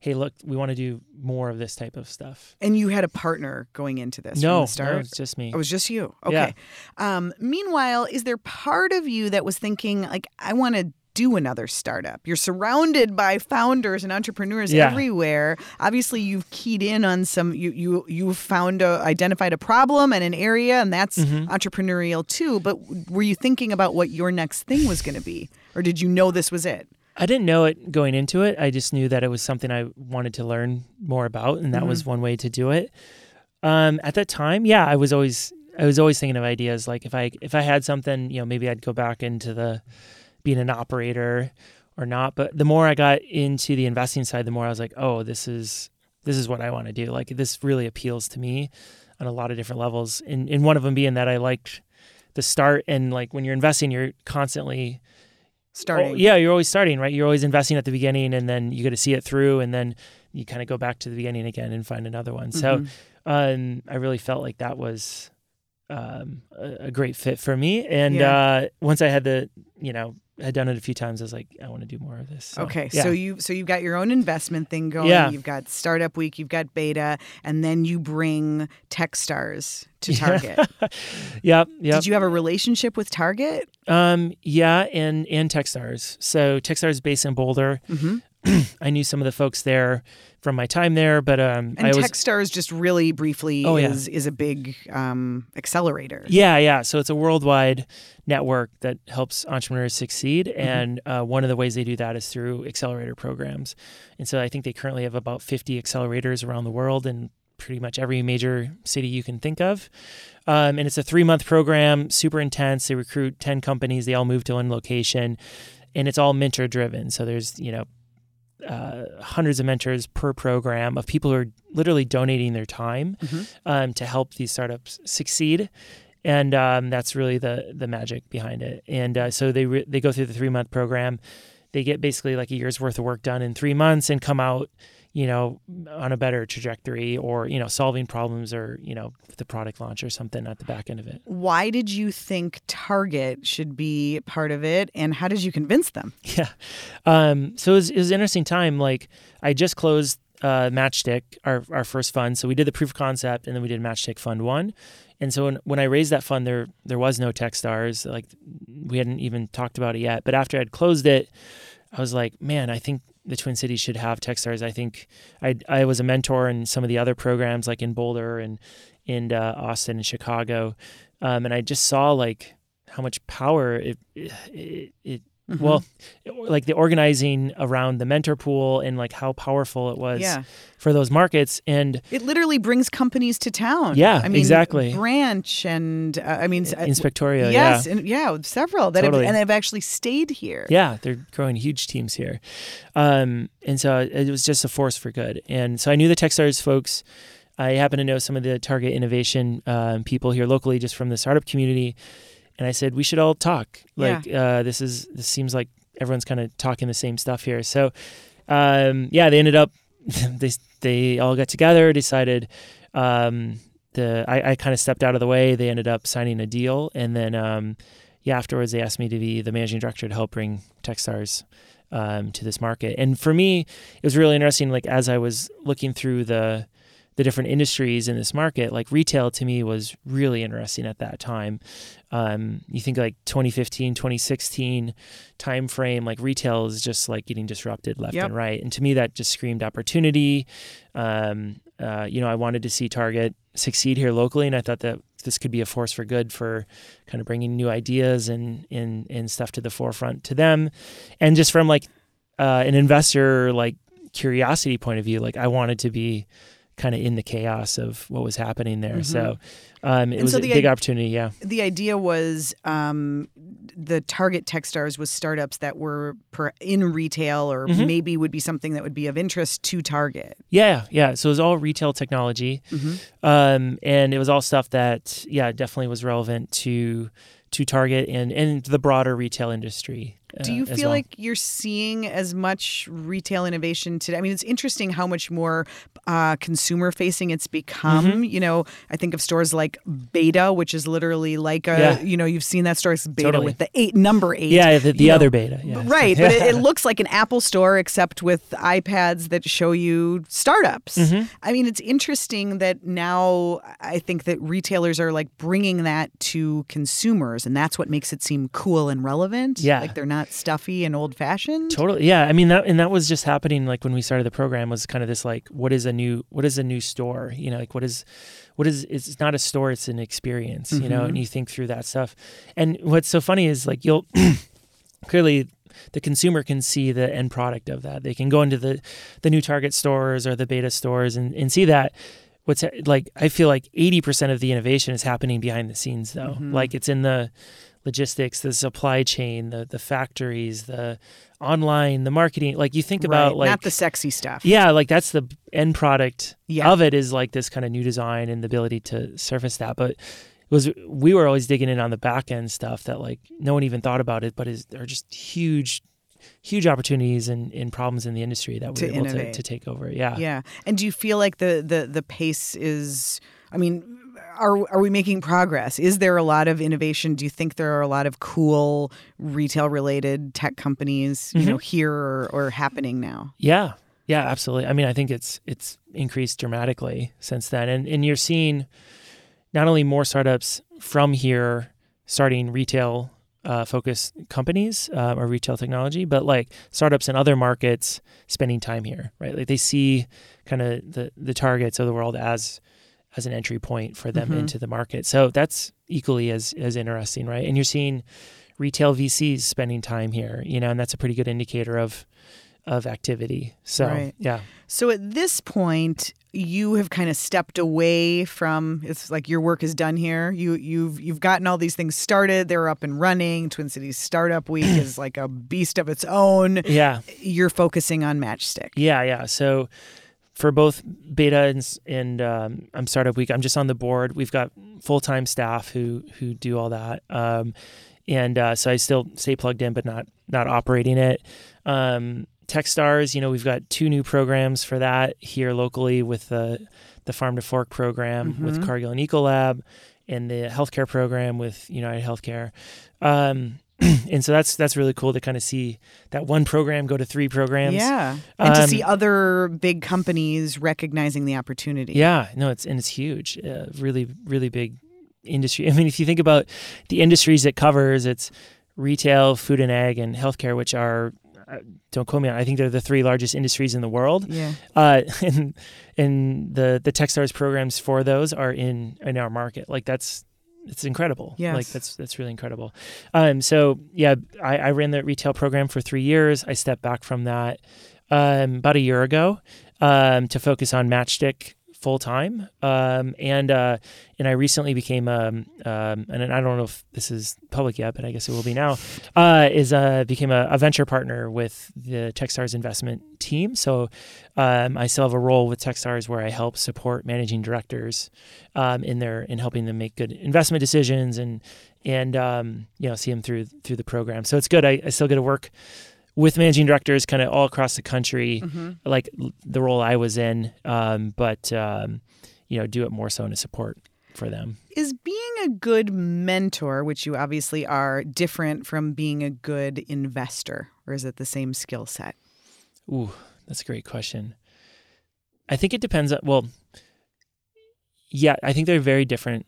Speaker 2: Hey, look, we want to do more of this type of stuff.
Speaker 1: And you had a partner going into this
Speaker 2: no,
Speaker 1: from the start?
Speaker 2: No, it's just me.
Speaker 1: It was just you. Okay. Yeah. Um, meanwhile, is there part of you that was thinking, like, I want to do another startup. You're surrounded by founders and entrepreneurs yeah. everywhere. Obviously, you've keyed in on some. You you you found a, identified a problem and an area, and that's mm-hmm. entrepreneurial too. But were you thinking about what your next thing was going to be, or did you know this was it?
Speaker 2: I didn't know it going into it. I just knew that it was something I wanted to learn more about, and that mm-hmm. was one way to do it. Um, at that time, yeah, I was always I was always thinking of ideas like if I if I had something, you know, maybe I'd go back into the being an operator or not. But the more I got into the investing side, the more I was like, oh, this is this is what I want to do. Like this really appeals to me on a lot of different levels. And, and one of them being that I liked the start and like when you're investing, you're constantly
Speaker 1: starting. Oh,
Speaker 2: yeah, you're always starting, right? You're always investing at the beginning and then you get to see it through and then you kind of go back to the beginning again and find another one. Mm-hmm. So um, I really felt like that was um, a, a, great fit for me. And yeah. uh, once I had the, you know, had done it a few times. I was like, I want to do more of this.
Speaker 1: So, okay, yeah. so you so you've got your own investment thing going. Yeah. You've got Startup Week, you've got Beta, and then you bring Techstars to Target. [laughs]
Speaker 2: yep, yep.
Speaker 1: Did you have a relationship with Target?
Speaker 2: Um, yeah, and and Techstars. So Techstars is based in Boulder. Mm-hmm. [clears throat] I knew some of the folks there from my time there, but um,
Speaker 1: and I was, Techstars just really briefly oh, is yeah. is a big um, accelerator.
Speaker 2: Yeah, yeah. So it's a worldwide network that helps entrepreneurs succeed, mm-hmm. and uh, one of the ways they do that is through accelerator programs. And so I think they currently have about 50 accelerators around the world in pretty much every major city you can think of. Um, and it's a three month program, super intense. They recruit 10 companies, they all move to one location, and it's all mentor driven. So there's, you know, uh, hundreds of mentors per program of people who are literally donating their time mm-hmm. um, to help these startups succeed. and um, that's really the the magic behind it. And uh, so they re- they go through the three month program. They get basically like a year's worth of work done in three months and come out you know, on a better trajectory or, you know, solving problems or, you know, the product launch or something at the back end of it.
Speaker 1: Why did you think Target should be part of it and how did you convince them? [laughs]
Speaker 2: Yeah. Um, so it was, it was an interesting time. Like I just closed uh, Matchstick, our, our first fund. So we did the proof of concept and then we did Matchstick Fund One. And so when, when I raised that fund, there there was no Techstars. Like we hadn't even talked about it yet. But after I'd closed it, I was like, man, I think the Twin Cities should have Techstars. I think I I was a mentor in some of the other programs like in Boulder and in uh, Austin and Chicago, um, and I just saw like how much power it it, it Mm-hmm. Well, like the organizing around the mentor pool and like how powerful it was
Speaker 1: yeah.
Speaker 2: for those markets, and
Speaker 1: it literally brings companies to town.
Speaker 2: Yeah,
Speaker 1: I mean,
Speaker 2: exactly.
Speaker 1: Branch and uh, I mean
Speaker 2: Inspectorio.
Speaker 1: Yes,
Speaker 2: yeah,
Speaker 1: and yeah, several that
Speaker 2: totally.
Speaker 1: have, and they've actually stayed here.
Speaker 2: Yeah, they're growing huge teams here, um, and so it was just a force for good. And so I knew the Techstars folks. I happen to know some of the Target innovation um, people here locally, just from the startup community and I said we should all talk. Like yeah. uh, this is this seems like everyone's kind of talking the same stuff here. So um, yeah, they ended up [laughs] they they all got together, decided. Um, the I, I kind of stepped out of the way. They ended up signing a deal, and then um, yeah, afterwards they asked me to be the managing director to help bring Techstars um, to this market. And for me, it was really interesting. Like as I was looking through the the different industries in this market, like retail to me was really interesting at that time. Um, you think like 2015, 2016 time frame, like retail is just like getting disrupted left
Speaker 1: yep.
Speaker 2: and right. And to me, that just screamed opportunity. Um, uh, you know, I wanted to see Target succeed here locally, and I thought that this could be a force for good for kind of bringing new ideas and and, and stuff to the forefront to them. And just from like uh, an investor like curiosity point of view, like I wanted to be kind of in the chaos of what was happening there. Mm-hmm. So um, it and was so a big I- opportunity. Yeah.
Speaker 1: The idea was um, the target Techstars was startups that were per- in retail or mm-hmm. maybe would be something that would be of interest to Target.
Speaker 2: Yeah. Yeah. So it was all retail technology. Mm-hmm. Um, and it was all stuff that, yeah, definitely was relevant to to Target and, and the broader retail industry.
Speaker 1: Do you feel well. like you're seeing as much retail innovation today? I mean, it's interesting how much more uh, consumer facing it's become. Mm-hmm. You know, I think of stores like b8ta, which is literally like a, yeah. you know, you've seen that store, it's b8ta
Speaker 2: totally.
Speaker 1: with the eight, number eight.
Speaker 2: Yeah, the, the other know. b8ta. Yeah.
Speaker 1: Right. but it, it, [laughs] looks like an Apple store except with iPads that show you startups. Mm-hmm. I mean, it's interesting that now I think that retailers are like bringing that to consumers, and that's what makes it seem cool and relevant.
Speaker 2: Yeah.
Speaker 1: Like they're not not stuffy and old fashioned.
Speaker 2: Totally. Yeah. I mean that and that was just happening like when we started the program was kind of this like what is a new what is a new store? You know, like what is what is it's not a store, it's an experience, mm-hmm. you know, and mm-hmm. you think through that stuff. And what's so funny is like you'll [clears throat] clearly the consumer can see the end product of that. They can go into the the new Target stores or the b8ta stores and, and see that what's like I feel like 80% of the innovation is happening behind the scenes though. Mm-hmm. Like it's in the logistics, the supply chain, the the factories, the online, the marketing. Like you think
Speaker 1: right.
Speaker 2: about like
Speaker 1: not the sexy stuff.
Speaker 2: Yeah, like that's the end product
Speaker 1: yeah.
Speaker 2: of it is like this kind of new design and the ability to surface that. But it was we were always digging in on the back end stuff that like no one even thought about it, but is are just huge huge opportunities and, and problems in the industry that we're able to, to take over. Yeah.
Speaker 1: Yeah. And do you feel like the the the pace is I mean, are are we making progress? Is there a lot of innovation? Do you think there are a lot of cool retail related tech companies, you mm-hmm. know, here or, or happening now?
Speaker 2: Yeah. Yeah, absolutely. I mean, I think it's it's increased dramatically since then. And and you're seeing not only more startups from here starting retail uh, focused companies uh, or retail technology, but like startups in other markets spending time here, right? Like they see kind of the the targets of the world as as an entry point for them mm-hmm. into the market. So that's equally as as interesting, right? And you're seeing retail VCs spending time here, you know, and that's a pretty good indicator of of activity. So
Speaker 1: right.
Speaker 2: yeah.
Speaker 1: So at this point, you have kind of stepped away from it's like your work is done here. You you've you've gotten all these things started. They're up and running. Twin Cities Startup Week [clears throat] is like a beast of its own.
Speaker 2: Yeah.
Speaker 1: You're focusing on Matchstick.
Speaker 2: Yeah, yeah. So for both beta and, and um, I'm startup week. I'm just on the board. We've got full time staff who who do all that, um, and uh, so I still stay plugged in, but not not operating it. Um, Techstars, you know, we've got two new programs for that here locally with the the Farm to Fork program mm-hmm. with Cargill and Ecolab, and the healthcare program with United Healthcare. Um, [clears throat] and so that's that's really cool to kind of see that one program go to three programs.
Speaker 1: Yeah, and um, to see other big companies recognizing the opportunity.
Speaker 2: Yeah, no, it's and it's huge. Uh, really, really big industry. I mean, if you think about the industries it covers, it's retail, food and ag, and healthcare, which are uh, don't quote me. On. I think they're the three largest industries in the world.
Speaker 1: Yeah. Uh, [laughs]
Speaker 2: and and the the Techstars programs for those are in in our market. Like that's it's incredible.
Speaker 1: Yes.
Speaker 2: Like that's that's really incredible. Um, so yeah, I, I ran the retail program for three years. I stepped back from that um, about a year ago um, to focus on Matchstick full time. Um, and uh, and I recently became um, um, and I don't know if this is public yet, but I guess it will be now. Uh, is uh, became a, a, venture partner with the Techstars investment team. So um, I still have a role with Techstars where I help support managing directors um, in their in helping them make good investment decisions and and um, you know see them through through the program. So it's good. I, I still get to work with managing directors kind of all across the country, mm-hmm. like the role I was in, um, but um, you know, do it more so in a support for them.
Speaker 1: Is being a good mentor, which you obviously are, different from being a good investor, or is it the same skill set?
Speaker 2: Ooh, that's a great question. I think it depends on well, yeah, I think they're very different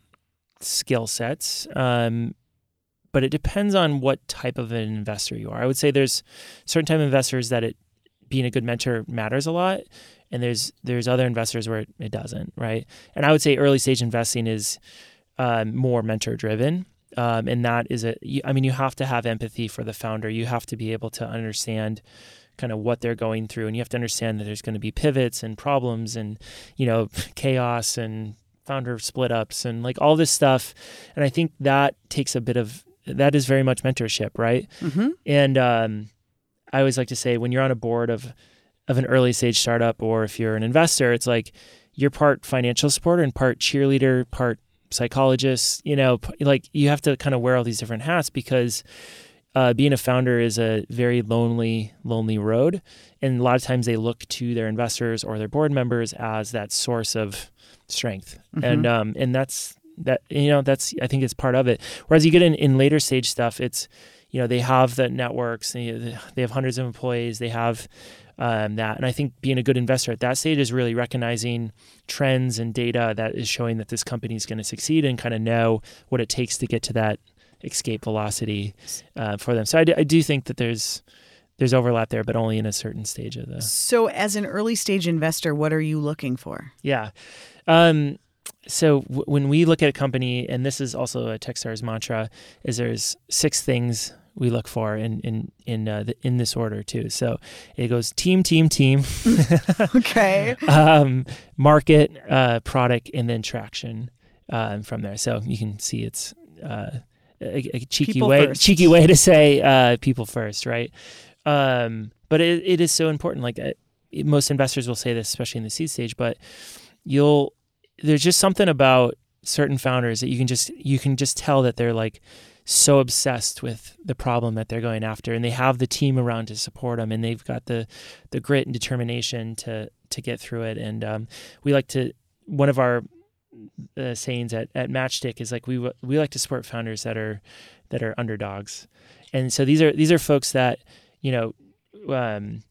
Speaker 2: skill sets. Um, but it depends on what type of an investor you are. I would say there's certain type of investors that it being a good mentor matters a lot, and there's there's other investors where it, it doesn't, right? And I would say early stage investing is um, more mentor driven. Um, and that is a, I mean, you have to have empathy for the founder. You have to be able to understand kind of what they're going through, and you have to understand that there's going to be pivots and problems and you know [laughs] chaos and founder split ups and like all this stuff. And I think that takes a bit of that is very much mentorship, right? Mm-hmm. And um, I always like to say when you're on a board of of an early stage startup, or if you're an investor, it's like you're part financial supporter and part cheerleader, part psychologist. You know, like you have to kind of wear all these different hats because uh, being a founder is a very lonely, lonely road, and a lot of times they look to their investors or their board members as that source of strength, mm-hmm. and um, and that's that you know that's I think it's part of it. Whereas you get in in later stage stuff, it's you know they have the networks, they they have hundreds of employees, they have um, that, and I think being a good investor at that stage is really recognizing trends and data that is showing that this company is going to succeed and kind of know what it takes to get to that escape velocity uh, for them. So I, d- I do think that there's there's overlap there, but only in a certain stage of the.
Speaker 1: So, as an early stage investor, what are you looking for?
Speaker 2: Yeah. Um, so w- when we look at a company, and this is also a Techstars mantra, is there's six things we look for in in in uh, the, in this order too. So it goes team, team, team. [laughs]
Speaker 1: okay. [laughs]
Speaker 2: um, market, uh, product, and then traction um, from there. So you can see it's uh, a, a, cheeky people way first. cheeky way to say uh, people first, right? Um, but it, it is so important. Like uh, most investors will say this, especially in the seed stage, but you'll there's just something about certain founders that you can just you can just tell that they're like so obsessed with the problem that they're going after and they have the team around to support them and they've got the the grit and determination to to get through it and um, we like to one of our uh, sayings at, at matchstick is like we we like to support founders that are that are underdogs and so these are these are folks that you know um,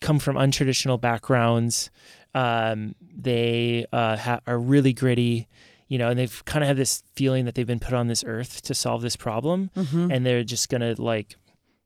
Speaker 2: come from untraditional backgrounds um, they uh, ha- are really gritty, you know, and they've kind of had this feeling that they've been put on this earth to solve this problem, mm-hmm. and they're just gonna like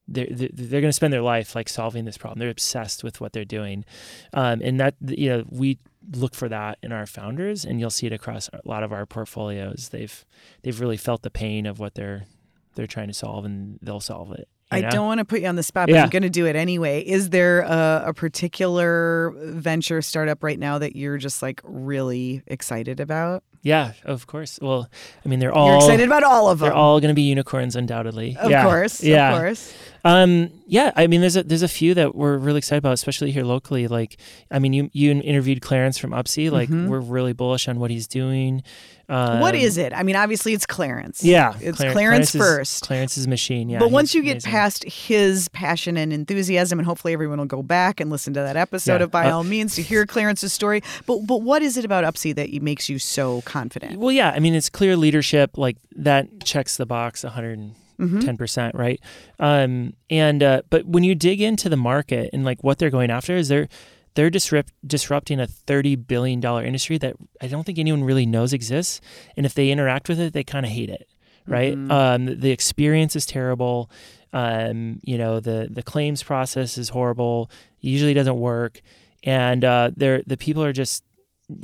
Speaker 2: they're they're going to spend their life like solving this problem. They're obsessed with what they're doing, um, and that you know we look for that in our founders, and you'll see it across a lot of our portfolios. They've they've really felt the pain of what they're they're trying to solve, and they'll solve it.
Speaker 1: I know? don't want to put you on the spot, but yeah. I'm going to do it anyway. Is there a, a, particular venture startup right now that you're just like really excited about?
Speaker 2: Yeah, of course. Well, I mean, they're all
Speaker 1: You're excited about all of them.
Speaker 2: They're all going to be unicorns, undoubtedly.
Speaker 1: of
Speaker 2: yeah.
Speaker 1: course.
Speaker 2: Yeah.
Speaker 1: Of course.
Speaker 2: Um, yeah, I mean, there's a there's a few that we're really excited about, especially here locally. Like, I mean, you you interviewed Clarence from Upsie. Like,
Speaker 1: Mhm.
Speaker 2: we're really bullish on what he's doing. Um,
Speaker 1: what is it? I mean, obviously it's Clarence.
Speaker 2: Yeah,
Speaker 1: It's
Speaker 2: Clar-
Speaker 1: Clarence,
Speaker 2: is-
Speaker 1: first.
Speaker 2: Clarence's machine. Yeah,
Speaker 1: but once you get
Speaker 2: amazing.
Speaker 1: past his passion and enthusiasm, and hopefully everyone will go back and listen to that episode
Speaker 2: Yeah.
Speaker 1: of By
Speaker 2: Uh,
Speaker 1: All Means to hear Clarence's story. But but what is it about Upsie that makes you so confident?
Speaker 2: Well, yeah, I mean, it's clear leadership. Like that checks the box 110
Speaker 1: Mhm.
Speaker 2: percent, right? Um, and uh, but when you dig into the market and like what they're going after is they're they're disrupt disrupting a 30 billion dollar industry that I don't think anyone really knows exists. And if they interact with it, they kind of hate it, right?
Speaker 1: Mhm.
Speaker 2: Um, the experience is terrible. Um, you know, the the claims process is horrible. Usually doesn't work, and uh, they're the people are just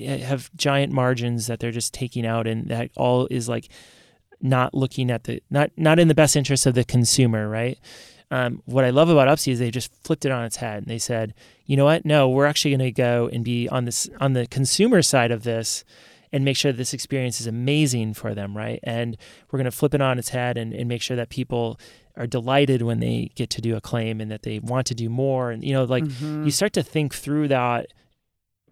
Speaker 2: have giant margins that they're just taking out, and that all is like not looking at the not not in the best interest of the consumer, right? Um, what I love about Upsie is they just flipped it on its head and they said, you know what? No, we're actually going to go and be on this on the consumer side of this and make sure this experience is amazing for them, right? And we're going to flip it on its head and, and make sure that people are delighted when they get to do a claim and that they want to do more. And you know, like
Speaker 1: Mhm.
Speaker 2: you start to think through that,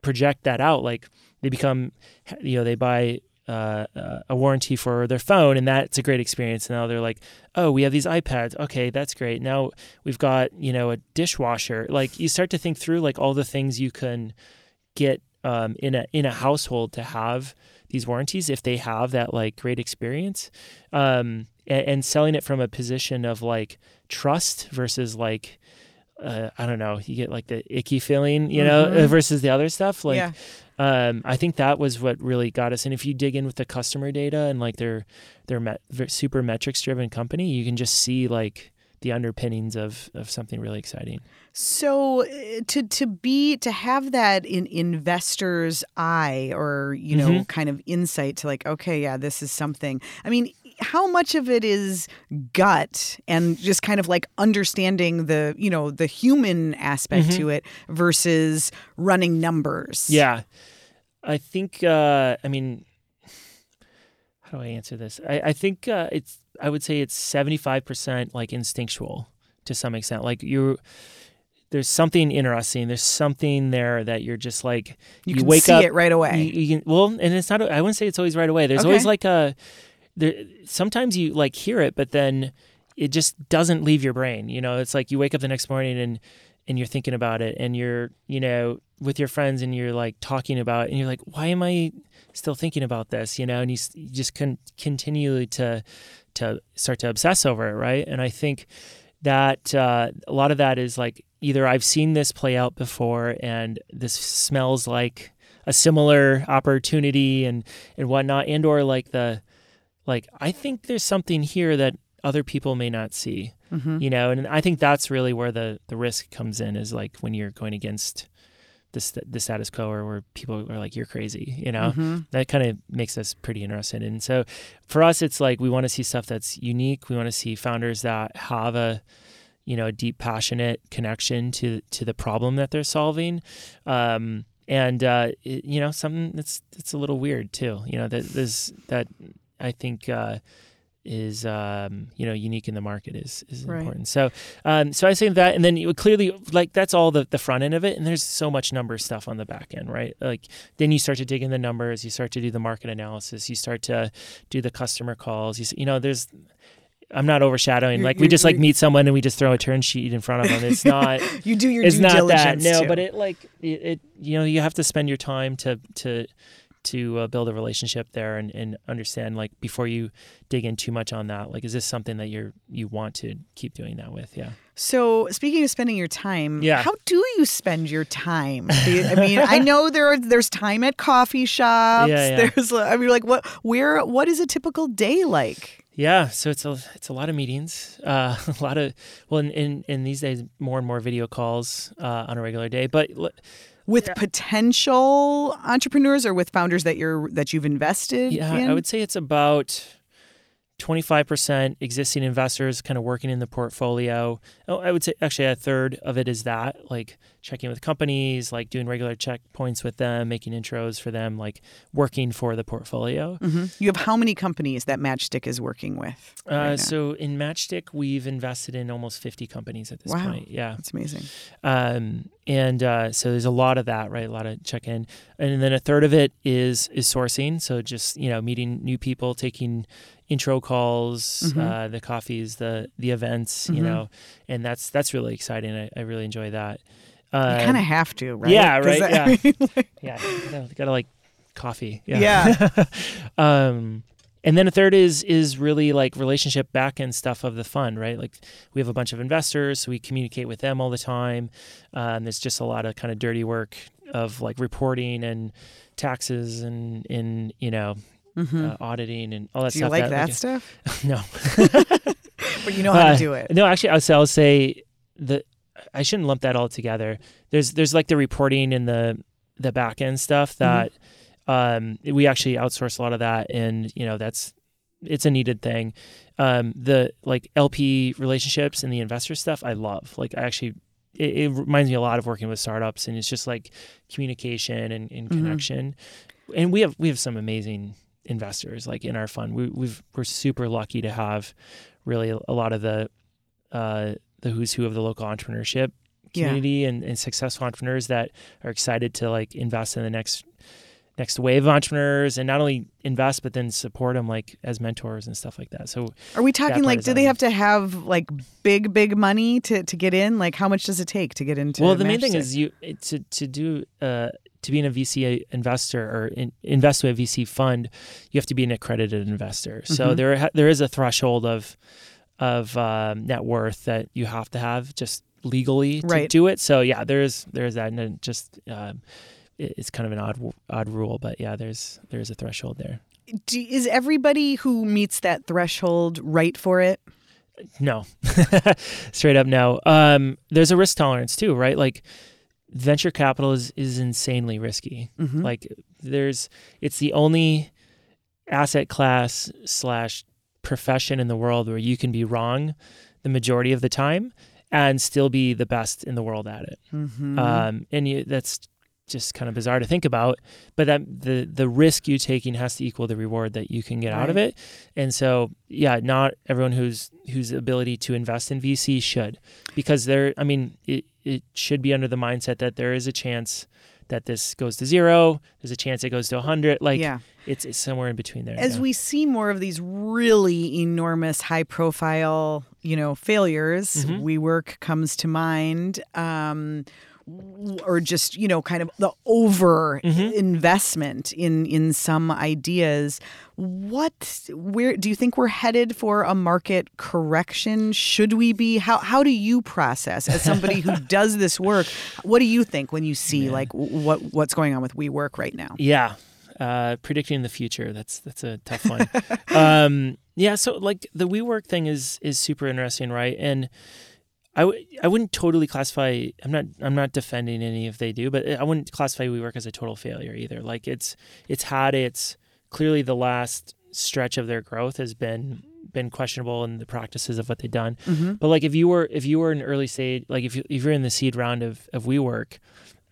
Speaker 2: project that out. Like they become, you know, they buy uh, uh, a warranty for their phone, and that's a great experience. And now they're like, oh, we have these iPads. Okay, that's great. Now we've got you know a dishwasher. Like you start to think through like all the things you can get um, in a in a household to have these warranties if they have that like great experience um, and, and selling it from a position of like trust versus like uh, I don't know, you get like the icky feeling, you know,
Speaker 1: Mhm. [laughs]
Speaker 2: versus the other stuff. Like,
Speaker 1: yeah.
Speaker 2: um, I think that was what really got us. And if you dig in with the customer data and like their their met, super metrics driven company, you can just see like the underpinnings of of something really exciting.
Speaker 1: So uh, to to be to have that in investor's eye or you know
Speaker 2: Mhm.
Speaker 1: kind of insight to like okay yeah this is something. I mean how much of it is gut and just kind of like understanding the you know the human aspect
Speaker 2: Mhm.
Speaker 1: to it versus running numbers.
Speaker 2: Yeah, I think. Uh, I mean, how do I answer this? I, I think uh, it's. I would say it's seventy five percent like instinctual to some extent. Like you, there's something interesting. There's something there that you're just like
Speaker 1: you,
Speaker 2: you
Speaker 1: can
Speaker 2: wake
Speaker 1: see
Speaker 2: up-
Speaker 1: it right away.
Speaker 2: you, you can. Well, and it's not. I wouldn't say it's always right away. There's
Speaker 1: Okay.
Speaker 2: always like a. There. Sometimes you like hear it, but then it just doesn't leave your brain. You know, it's like you wake up the next morning and and you're thinking about it and you're you know with your friends and you're like talking about it and you're like why am i still thinking about this you know and you, you just con- continually to to start to obsess over it right and i think that uh, a lot of that is like either i've seen this play out before and this smells like a similar opportunity and and whatnot and or like the like i think there's something here that other people may not see
Speaker 1: Mhm.
Speaker 2: you know and i think that's really where the the risk comes in is like when you're going against this the status quo or where people are like you're crazy you know
Speaker 1: Mhm.
Speaker 2: that kind of makes us pretty interested and so for us it's like we want to see stuff that's unique we want to see founders that have a you know a deep passionate connection to to the problem that they're solving um and uh it, you know something that's that's a little weird too you know that there's that i think uh is um, you know unique in the market is is
Speaker 1: Right.
Speaker 2: important. So um, so I say that, and then you clearly like that's all the the front end of it, and there's so much number stuff on the back end, right? Like then you start to dig in the numbers, you start to do the market analysis, you start to do the customer calls. You you know there's. I'm not overshadowing.
Speaker 1: You're-
Speaker 2: like we just like meet someone and we just throw a term sheet in front of them. It's not [laughs]
Speaker 1: You do your
Speaker 2: it's
Speaker 1: due
Speaker 2: not that no
Speaker 1: too.
Speaker 2: but it like it, it you know you have to spend your time to to to uh, build a relationship there and, and understand like before you dig in too much on that like is this something that you're you want to keep doing that with yeah
Speaker 1: So, speaking of spending your time,
Speaker 2: Yeah.
Speaker 1: how do you spend your time? I mean, I know [laughs] there are there's time at coffee shops.
Speaker 2: Yeah, yeah.
Speaker 1: There's, I mean, like what, where, what is a typical day like?
Speaker 2: yeah so it's a it's a lot of meetings uh [laughs] a lot of well in in, in these days more and more video calls uh on a regular day but
Speaker 1: With potential entrepreneurs or with founders that you're that you've invested
Speaker 2: yeah
Speaker 1: in?
Speaker 2: i would say it's about 25% existing investors kind of working in the portfolio. Oh, I would say actually a third of it is that, like checking with companies, like doing regular checkpoints with them, making intros for them, like working for the portfolio.
Speaker 1: Mm-hmm. You have how many companies that Matchstick is working with?
Speaker 2: Right uh, so in Matchstick, we've invested in almost 50 companies at this
Speaker 1: wow.
Speaker 2: point. Yeah.
Speaker 1: That's amazing.
Speaker 2: Um, and uh, so there's a lot of that, right? A lot of check in. And then a third of it is is sourcing. So just, you know, meeting new people, taking intro calls, mm-hmm. uh, the coffees, the the events, mm-hmm. you know, and that's that's really exciting. I, I really enjoy that.
Speaker 1: Uh, you kind of have to, right?
Speaker 2: Yeah, right. That, yeah, I mean, [laughs] like... yeah. Gotta, gotta, like coffee. Yeah.
Speaker 1: yeah. [laughs]
Speaker 2: um, and then a third is is really like relationship back end stuff of the fund, right? Like we have a bunch of investors, so we communicate with them all the time. Um, there's just a lot of kind of dirty work of like reporting and taxes and in you know mm-hmm. uh, auditing and all that
Speaker 1: do
Speaker 2: stuff.
Speaker 1: Do you like that, that stuff? [laughs]
Speaker 2: no. [laughs]
Speaker 1: but you know how uh, to do it.
Speaker 2: No, actually, I'll say, I'll say the I shouldn't lump that all together. There's there's like the reporting and the the back end stuff mm-hmm. that mm-hmm. um, we actually outsource a lot of that, and you know that's it's a needed thing. Um, the like LP relationships and the investor stuff, I love. Like I actually it, it, reminds me a lot of working with startups and it's just like communication and, and mm-hmm. connection and we have we have some amazing investors like in our fund. We, we've we're super lucky to have really a lot of the uh, the who's who of the local entrepreneurship community yeah. and, and successful entrepreneurs that are excited to like invest in the next next wave of entrepreneurs and not only invest but then support them like as mentors and stuff like that so
Speaker 1: are we talking like do they have to have like big big money to, to get in like how much does it take to get into
Speaker 2: well the main thing is you to to do uh, to be in a VC investor or in, invest with a VC fund, you have to be an accredited investor. So mm-hmm. there there is a threshold of of um, net worth that you have to have just legally to
Speaker 1: right.
Speaker 2: do it. So yeah, there's there's that, and just um, it, it's kind of an odd odd rule, but yeah, there's there's a threshold there.
Speaker 1: Do, is everybody who meets that threshold right for it?
Speaker 2: No, [laughs] straight up no. Um, there's a risk tolerance too, right? Like venture capital is is insanely risky. Mm-hmm. Like there's it's the only asset class slash profession in the world where you can be wrong the majority of the time and still be the best in the world at it. Mm-hmm. Um, and you, that's just kind of bizarre to think about, but that the the risk you taking has to equal the reward that you can get right. out of it. And so, yeah, not everyone who's whose ability to invest in VC should, because there. I mean, it it should be under the mindset that there is a chance that this goes to zero. There's a chance it goes to 100. Like, yeah. it's, it's somewhere in between there.
Speaker 1: As we see more of these really enormous, high profile, you know, failures, mm-hmm. WeWork comes to mind. Um, or just you know kind of the over mm-hmm. investment in in some ideas what where do you think we're headed for a market correction? Should we be? How how do you process as somebody who [laughs] does this work what do you think when you see yeah. like what what's going on with WeWork right now?
Speaker 2: Yeah. Uh, predicting the future that's that's a tough one. [laughs] Um, yeah so like the WeWork thing is is super interesting right? And I w- I wouldn't totally classify. I'm not. I'm not defending any if they do, but I wouldn't classify WeWork as a total failure either. Like it's it's had its clearly the last stretch of their growth has been been questionable in the practices of what they've done. Mm-hmm. But like if you were if you were an early stage, like if you if you're in the seed round of of WeWork,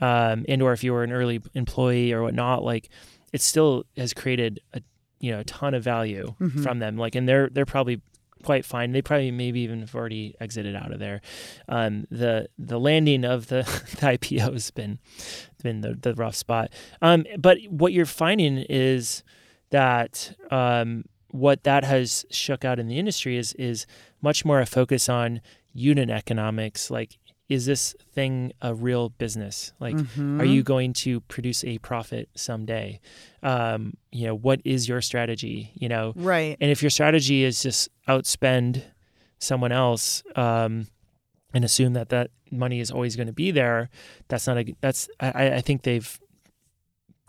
Speaker 2: um, and or if you were an early employee or whatnot, like it still has created a you know a ton of value mm-hmm. from them. Like and they're they're probably quite fine. They probably maybe even have already exited out of there. Um, the the landing of the, [laughs] the IPO has been been the, the rough spot. Um, but what you're finding is that um, what that has shook out in the industry is is much more a focus on unit economics, like is this thing a real business? Like, mm-hmm. are you going to produce a profit someday? Um, you know, what is your strategy? You know,
Speaker 1: right.
Speaker 2: And if your strategy is just outspend someone else um, and assume that that money is always going to be there, that's not a. That's I, I think they've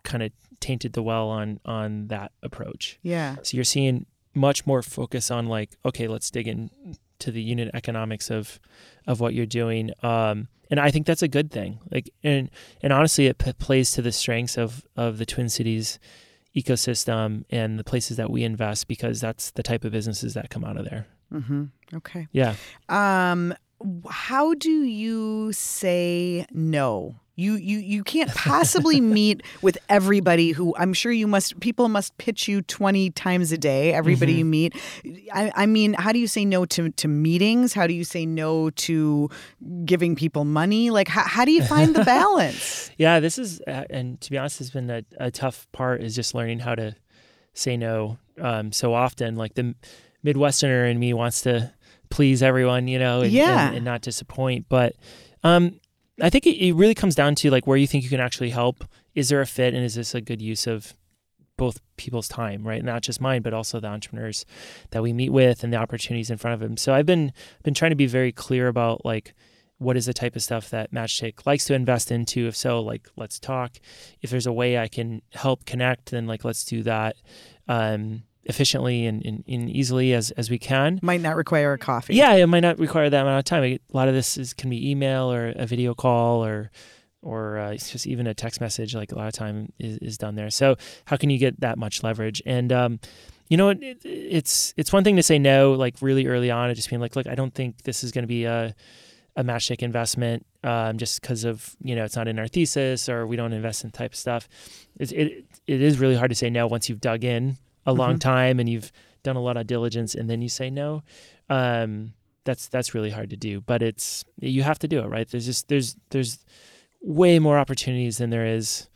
Speaker 2: kind of tainted the well on on that approach.
Speaker 1: Yeah.
Speaker 2: So you're seeing much more focus on like, okay, let's dig in to the unit economics of of what you're doing. Um, and I think that's a good thing. Like, and and honestly, it p- plays to the strengths of of the Twin Cities ecosystem and the places that we invest because that's the type of businesses that come out of there.
Speaker 1: Mm-hmm. Okay.
Speaker 2: Yeah.
Speaker 1: Um, how do you say no? You you you can't possibly [laughs] meet with everybody who I'm sure you must people must pitch you 20 times a day everybody
Speaker 2: Mhm.
Speaker 1: you meet. I, I mean, how do you say no to to meetings? How do you say no to giving people money? Like how, how do you find the [laughs] balance?
Speaker 2: Yeah, this is, uh, and to be honest, has been a, a tough part is just learning how to say no um, so often. Like the Midwesterner in me wants to please everyone, you know, and,
Speaker 1: Yeah.
Speaker 2: and, and not disappoint. But um, I think it, it really comes down to like where you think you can actually help. Is there a fit, and is this a good use of both people's time, right? Not just mine, but also the entrepreneurs that we meet with and the opportunities in front of them. So I've been been trying to be very clear about like what is the type of stuff that Matchstick likes to invest into. If so, like let's talk. If there's a way I can help connect, then like let's do that um, efficiently and, and, and easily as as we can.
Speaker 1: Might not require a coffee.
Speaker 2: Yeah, it might not require that amount of time. A lot of this is can be email or a video call or or uh, just even a text message. Like a lot of time is, is done there. So how can you get that much leverage? And um, you know, it, it, it's it's one thing to say no, like really early on, and just being like, look, I don't think this is going to be a a matchstick investment um, just because of you know it's not in our thesis or we don't invest in type of stuff. It, it it is really hard to say no once you've dug in a long
Speaker 1: Mhm.
Speaker 2: time and you've done a lot of diligence and then you say no. Um, that's that's really hard to do, but it's you have to do it, right? There's just there's there's way more opportunities than there is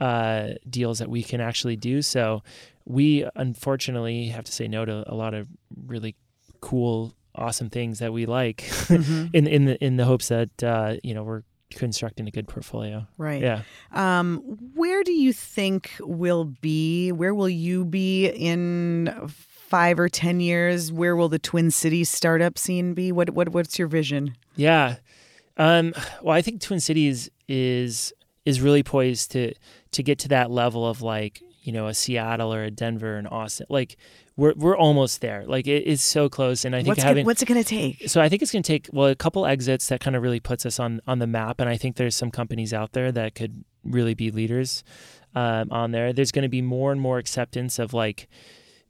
Speaker 2: uh, deals that we can actually do. So we unfortunately have to say no to a lot of really cool, awesome things that we like
Speaker 1: Mhm. [laughs]
Speaker 2: in in the in the hopes that uh, you know we're constructing a good portfolio.
Speaker 1: Right.
Speaker 2: Yeah.
Speaker 1: Um, where do you think we'll be? Where will you be in five or ten years? Where will the Twin Cities startup scene be? What what what's your vision?
Speaker 2: Yeah. Um, well, I think Twin Cities is is really poised to to get to that level of like you know a Seattle or a Denver and Austin. Like we're we're almost there. Like it, it's so close, and I think
Speaker 1: What's
Speaker 2: having
Speaker 1: gonna, what's it going to take?
Speaker 2: so I think it's going to take well a couple exits that kind of really puts us on on the map, and I think there's some companies out there that could really be leaders um, on there. There's going to be more and more acceptance of like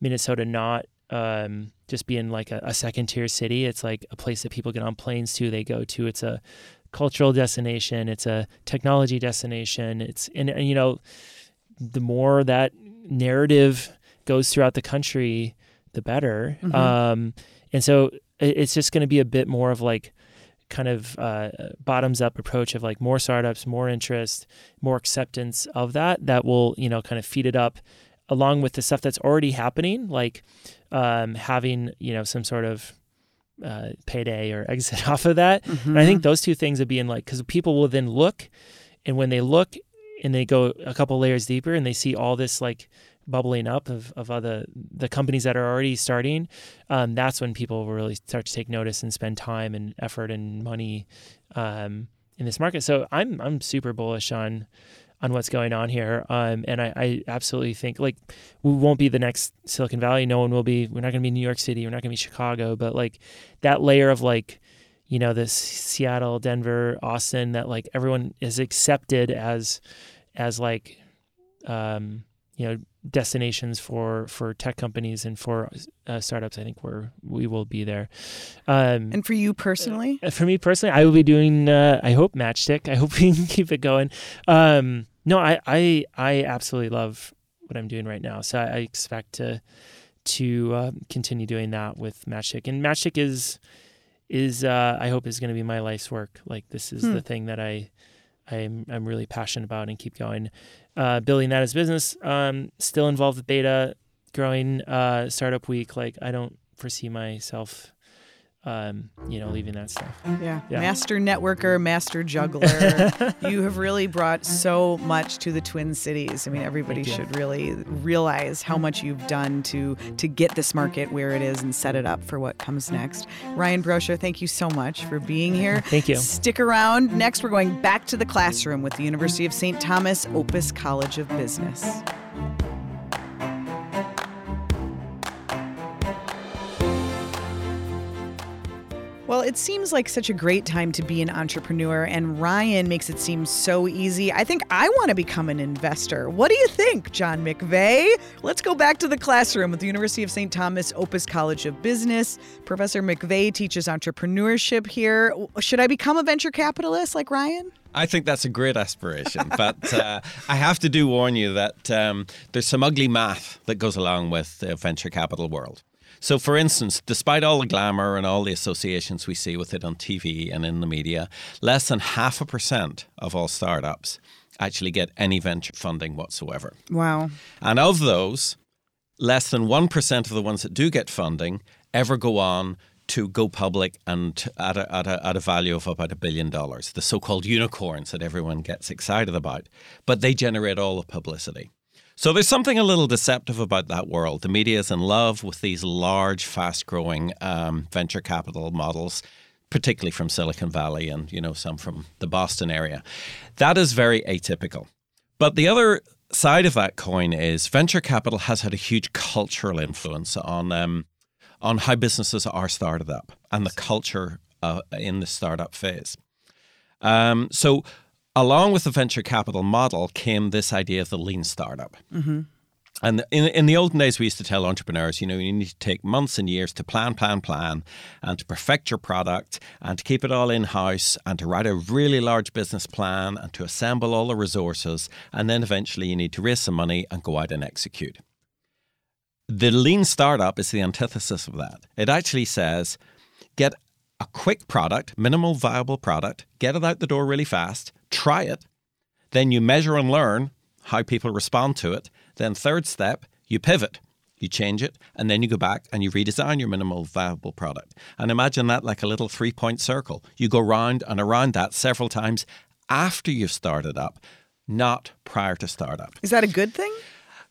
Speaker 2: Minnesota not um, just being like a, a second tier city. It's like a place that people get on planes to, they go to. It's a cultural destination. It's a technology destination. It's and, and you know the more that narrative goes throughout the country, the better.
Speaker 1: Mhm.
Speaker 2: Um, and so it's just going to be a bit more of like kind of uh, bottoms up approach of like more startups, more interest, more acceptance of that that will you know kind of feed it up along with the stuff that's already happening, like um, having you know some sort of uh, payday or exit [laughs] off of that. And I think those two things would be in like because people will then look, and when they look and they go a couple layers deeper and they see all this like bubbling up of, of other the companies that are already starting, um, that's when people really start to take notice and spend time and effort and money um, in this market. So I'm I'm super bullish on on what's going on here. Um, and I, I absolutely think like we won't be the next Silicon Valley. No one will be. We're not going to be New York City. We're not going to be Chicago. But like that layer of like, you know, this Seattle, Denver, Austin, that like everyone is accepted as, as like, um, you know, destinations for for tech companies and for uh, startups. I think we're we will be there. Um,
Speaker 1: and for you personally,
Speaker 2: uh, for me personally, I will be doing. Uh, I hope Matchstick. I hope [laughs] we can keep it going. Um, no, I, I I absolutely love what I'm doing right now. So I, I expect to to uh, continue doing that with Matchstick. And Matchstick is is uh, I hope is going to be my life's work. Like this is
Speaker 1: Hmm.
Speaker 2: the thing that I I'm I'm really passionate about and keep going. Uh, building that as business. Um, still involved with beta, growing uh, startup week. Like I don't foresee myself, um, you know, leaving that stuff.
Speaker 1: yeah.
Speaker 2: Yeah.
Speaker 1: master networker, master juggler. [laughs] you have really brought so much to the Twin Cities. I mean, everybody should really realize how much you've done to to get this market where it is and set it up for what comes next. Ryan Broshar, thank you so much for being here.
Speaker 2: Thank you.
Speaker 1: Stick around. Next, we're going back to the classroom with the University of St. Thomas Opus College of Business. Well, it seems like such a great time to be an entrepreneur, and Ryan makes it seem so easy. I think I want to become an investor. What do you think, John McVea? Let's go back to the classroom at the University of St. Thomas Opus College of Business. Professor McVea teaches entrepreneurship here. Should I become a venture capitalist like Ryan?
Speaker 3: I think that's a great aspiration, [laughs] but uh, I have to do warn you that um, there's some ugly math that goes along with the venture capital world. So, for instance, despite all the glamour and all the associations we see with it on TV and in the media, less than half a percent of all startups actually get any venture funding whatsoever.
Speaker 1: Wow.
Speaker 3: And of those, less than 1% of the ones that do get funding ever go on to go public and at a, at a, at a value of about a billion dollars, the so called unicorns that everyone gets excited about. But they generate all the publicity. So there's something a little deceptive about that world. The media is in love with these large, fast-growing um, venture capital models, particularly from Silicon Valley and you know some from the Boston area. That is very atypical. But the other side of that coin is venture capital has had a huge cultural influence on um, on how businesses are started up and the culture uh, in the startup phase. Um, so along with the venture capital model came this idea of the lean startup. Mm-hmm. And in, in the olden days, we used to tell entrepreneurs, you know, you need to take months and years to plan, plan, plan, and to perfect your product and to keep it all in house and to write a really large business plan and to assemble all the resources. And then eventually you need to raise some money and go out and execute. The lean startup is the antithesis of that. It actually says get a quick product, minimal viable product, get it out the door really fast, try it, then you measure and learn how people respond to it. Then, third step, you pivot, you change it, and then you go back and you redesign your minimal viable product. And imagine that like a little three point circle. You go round and around that several times after you've started up, not prior to startup.
Speaker 1: Is that a good thing?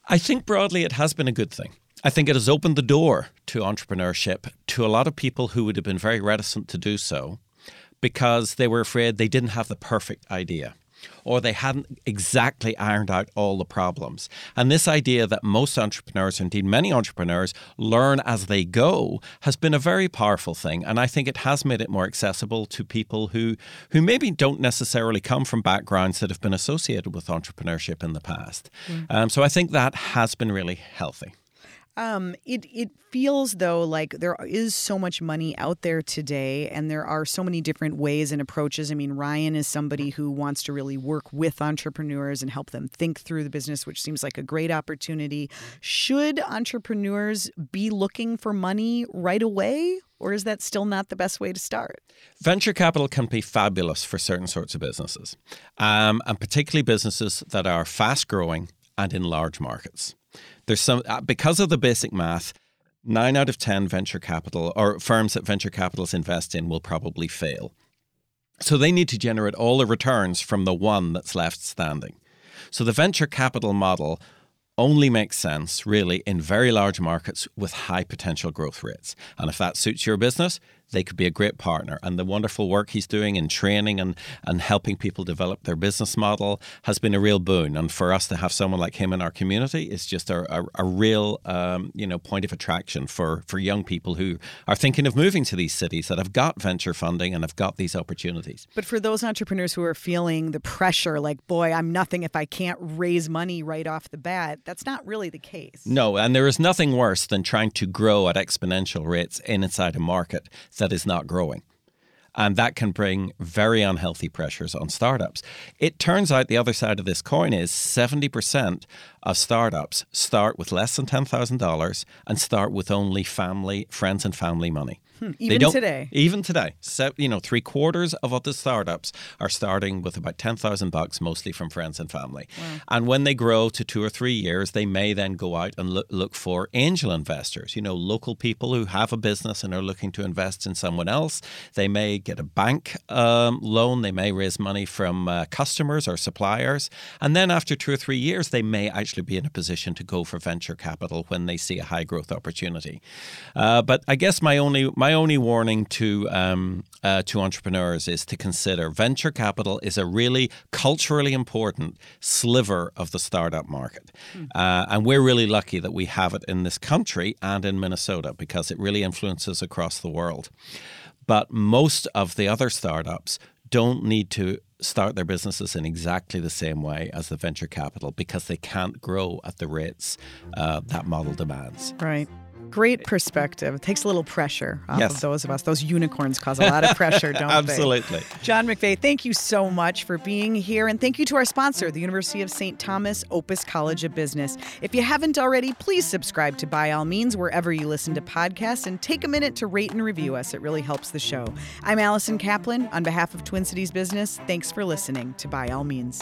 Speaker 3: I think broadly it has been a good thing. I think it has opened the door to entrepreneurship to a lot of people who would have been very reticent to do so because they were afraid they didn't have the perfect idea or they hadn't exactly ironed out all the problems. And this idea that most entrepreneurs, indeed many entrepreneurs, learn as they go has been a very powerful thing. And I think it has made it more accessible to people who, who maybe don't necessarily come from backgrounds that have been associated with entrepreneurship in the past. Mm. Um, so I think that has been really healthy.
Speaker 1: Um, it it feels though like there is so much money out there today, and there are so many different ways and approaches. I mean, Ryan is somebody who wants to really work with entrepreneurs and help them think through the business, which seems like a great opportunity. Should entrepreneurs be looking for money right away, or is that still not the best way to start?
Speaker 3: Venture capital can be fabulous for certain sorts of businesses, um, and particularly businesses that are fast growing and in large markets. There's some uh, because of the basic math. Nine out of ten venture capital or firms that venture capitalists invest in will probably fail. So they need to generate all the returns from the one that's left standing. So the venture capital model only makes sense really in very large markets with high potential growth rates. And if that suits your business, they could be a great partner. And the wonderful work he's doing in training and, and helping people develop their business model has been a real boon. And for us to have someone like him in our community is just a, a, a real um, you know point of attraction for, for young people who are thinking of moving to these cities that have got venture funding and have got these opportunities.
Speaker 1: But for those entrepreneurs who are feeling the pressure, like, boy, I'm nothing if I can't raise money right off the bat, that's not really the case.
Speaker 3: No, and there is nothing worse than trying to grow at exponential rates inside a market that is not growing. And that can bring very unhealthy pressures on startups. It turns out the other side of this coin is 70% of startups start with less than $10,000 and start with only family, friends, and family money.
Speaker 1: Hmm, even today.
Speaker 3: Even today. So, you know, three quarters of all the startups are starting with about 10,000 bucks, mostly from friends and family. Wow. And when they grow to two or three years, they may then go out and look, look for angel investors, you know, local people who have a business and are looking to invest in someone else. They may get a bank um, loan. They may raise money from uh, customers or suppliers. And then after two or three years, they may actually be in a position to go for venture capital when they see a high growth opportunity. Uh, but I guess my only, my my only warning to um, uh, to entrepreneurs is to consider venture capital is a really culturally important sliver of the startup market, mm. uh, and we're really lucky that we have it in this country and in Minnesota because it really influences across the world. But most of the other startups don't need to start their businesses in exactly the same way as the venture capital because they can't grow at the rates uh, that model demands.
Speaker 1: Right. Great perspective. It takes a little pressure off
Speaker 3: Yes.
Speaker 1: of those of us. Those unicorns cause a lot of pressure, don't
Speaker 3: Absolutely.
Speaker 1: they? [laughs] Absolutely. John McVea, thank you so much for being here. And thank you to our sponsor, the University of St. Thomas Opus College of Business. If you haven't already, please subscribe to By All Means wherever you listen to podcasts and take a minute to rate and review us. It really helps the show. I'm Allison Kaplan. On behalf of Twin Cities Business, thanks for listening to By All Means.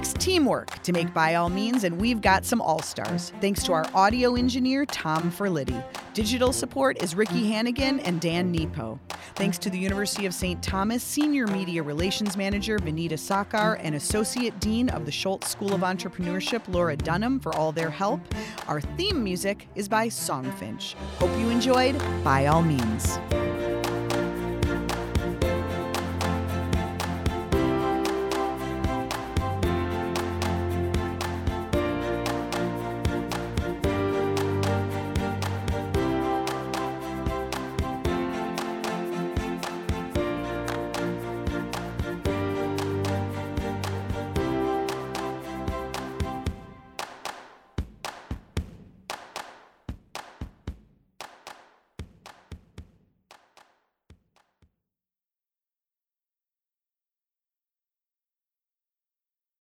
Speaker 1: Takes teamwork to make By All Means, and we've got some all stars. Thanks to our audio engineer, Tom Ferlitti. Digital support is Ricky Hannigan and Dan Nepo. Thanks to the University of St. Thomas Senior Media Relations Manager, Benita Sakar, and Associate Dean of the Schultz School of Entrepreneurship, Laura Dunham, for all their help. Our theme music is by Songfinch. Hope you enjoyed By All Means.